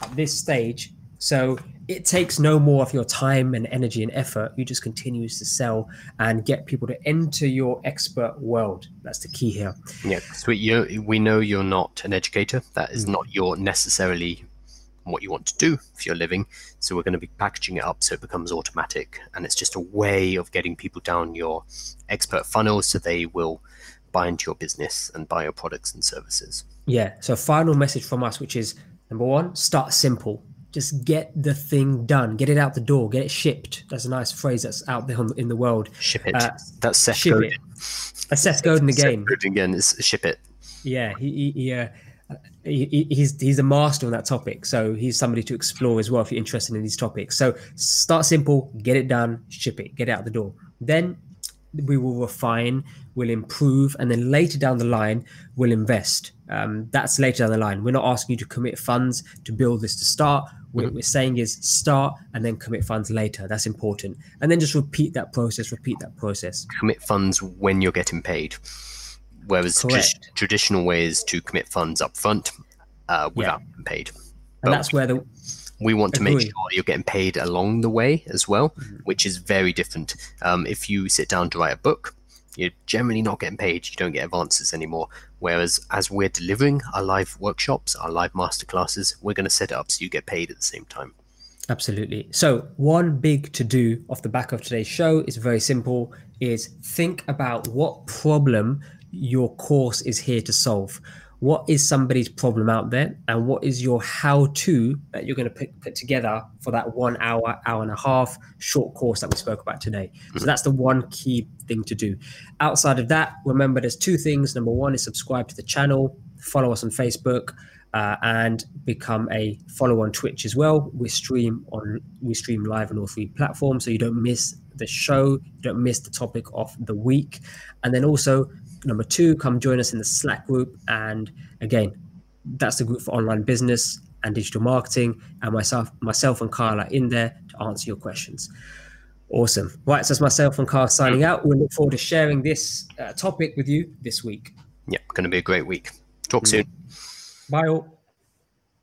at this stage. So it takes no more of your time and energy and effort. You just continues to sell and get people to enter your expert world. That's the key here. Yeah. You, we know you're not an educator. That is mm. not your necessarily what you want to do for your living. So we're going to be packaging it up so it becomes automatic, and it's just a way of getting people down your expert funnel so they will buy into your business and buy your products and services. Yeah. So final message from us, which is number one, start simple just get the thing done, get it out the door, get it shipped. That's a nice phrase that's out there in the world. Ship it. Uh, that's Seth ship Godin. It. That's Seth Godin again. Seth Godin again is ship it. Yeah, he, he, uh, he, he's he's a master on that topic. So he's somebody to explore as well if you're interested in these topics. So start simple, get it done, ship it, get it out the door. Then we will refine, we'll improve, and then later down the line, we'll invest. Um, that's later down the line. We're not asking you to commit funds to build this to start. What we're saying is start and then commit funds later. That's important. And then just repeat that process, repeat that process. Commit funds when you're getting paid. Whereas traditional ways to commit funds up front uh, without yeah. being paid. And that's where the we want to make sure you're getting paid along the way as well, mm-hmm. which is very different. Um, if you sit down to write a book, you're generally not getting paid. You don't get advances anymore. Whereas as we're delivering our live workshops, our live masterclasses, we're going to set it up so you get paid at the same time. Absolutely. So one big to do off the back of today's show is very simple is think about what problem your course is here to solve what is somebody's problem out there and what is your how to that you're going to put, put together for that one hour hour and a half short course that we spoke about today. So mm-hmm. that's the one key thing to do. Outside of that remember there's two things. Number one is subscribe to the channel follow us on facebook uh, and become a follow on twitch as well. We stream on we stream live on all three platforms so you don't miss the show you don't miss the topic of the week. And then also Number two, come join us in the Slack group. And again, that's the group for online business and digital marketing. And myself, myself and Carl are in there to answer your questions. Awesome. Right, so it's myself and Carl signing out. We look forward to sharing this uh, topic with you this week. Yeah, going to be a great week. Talk soon. Bye all.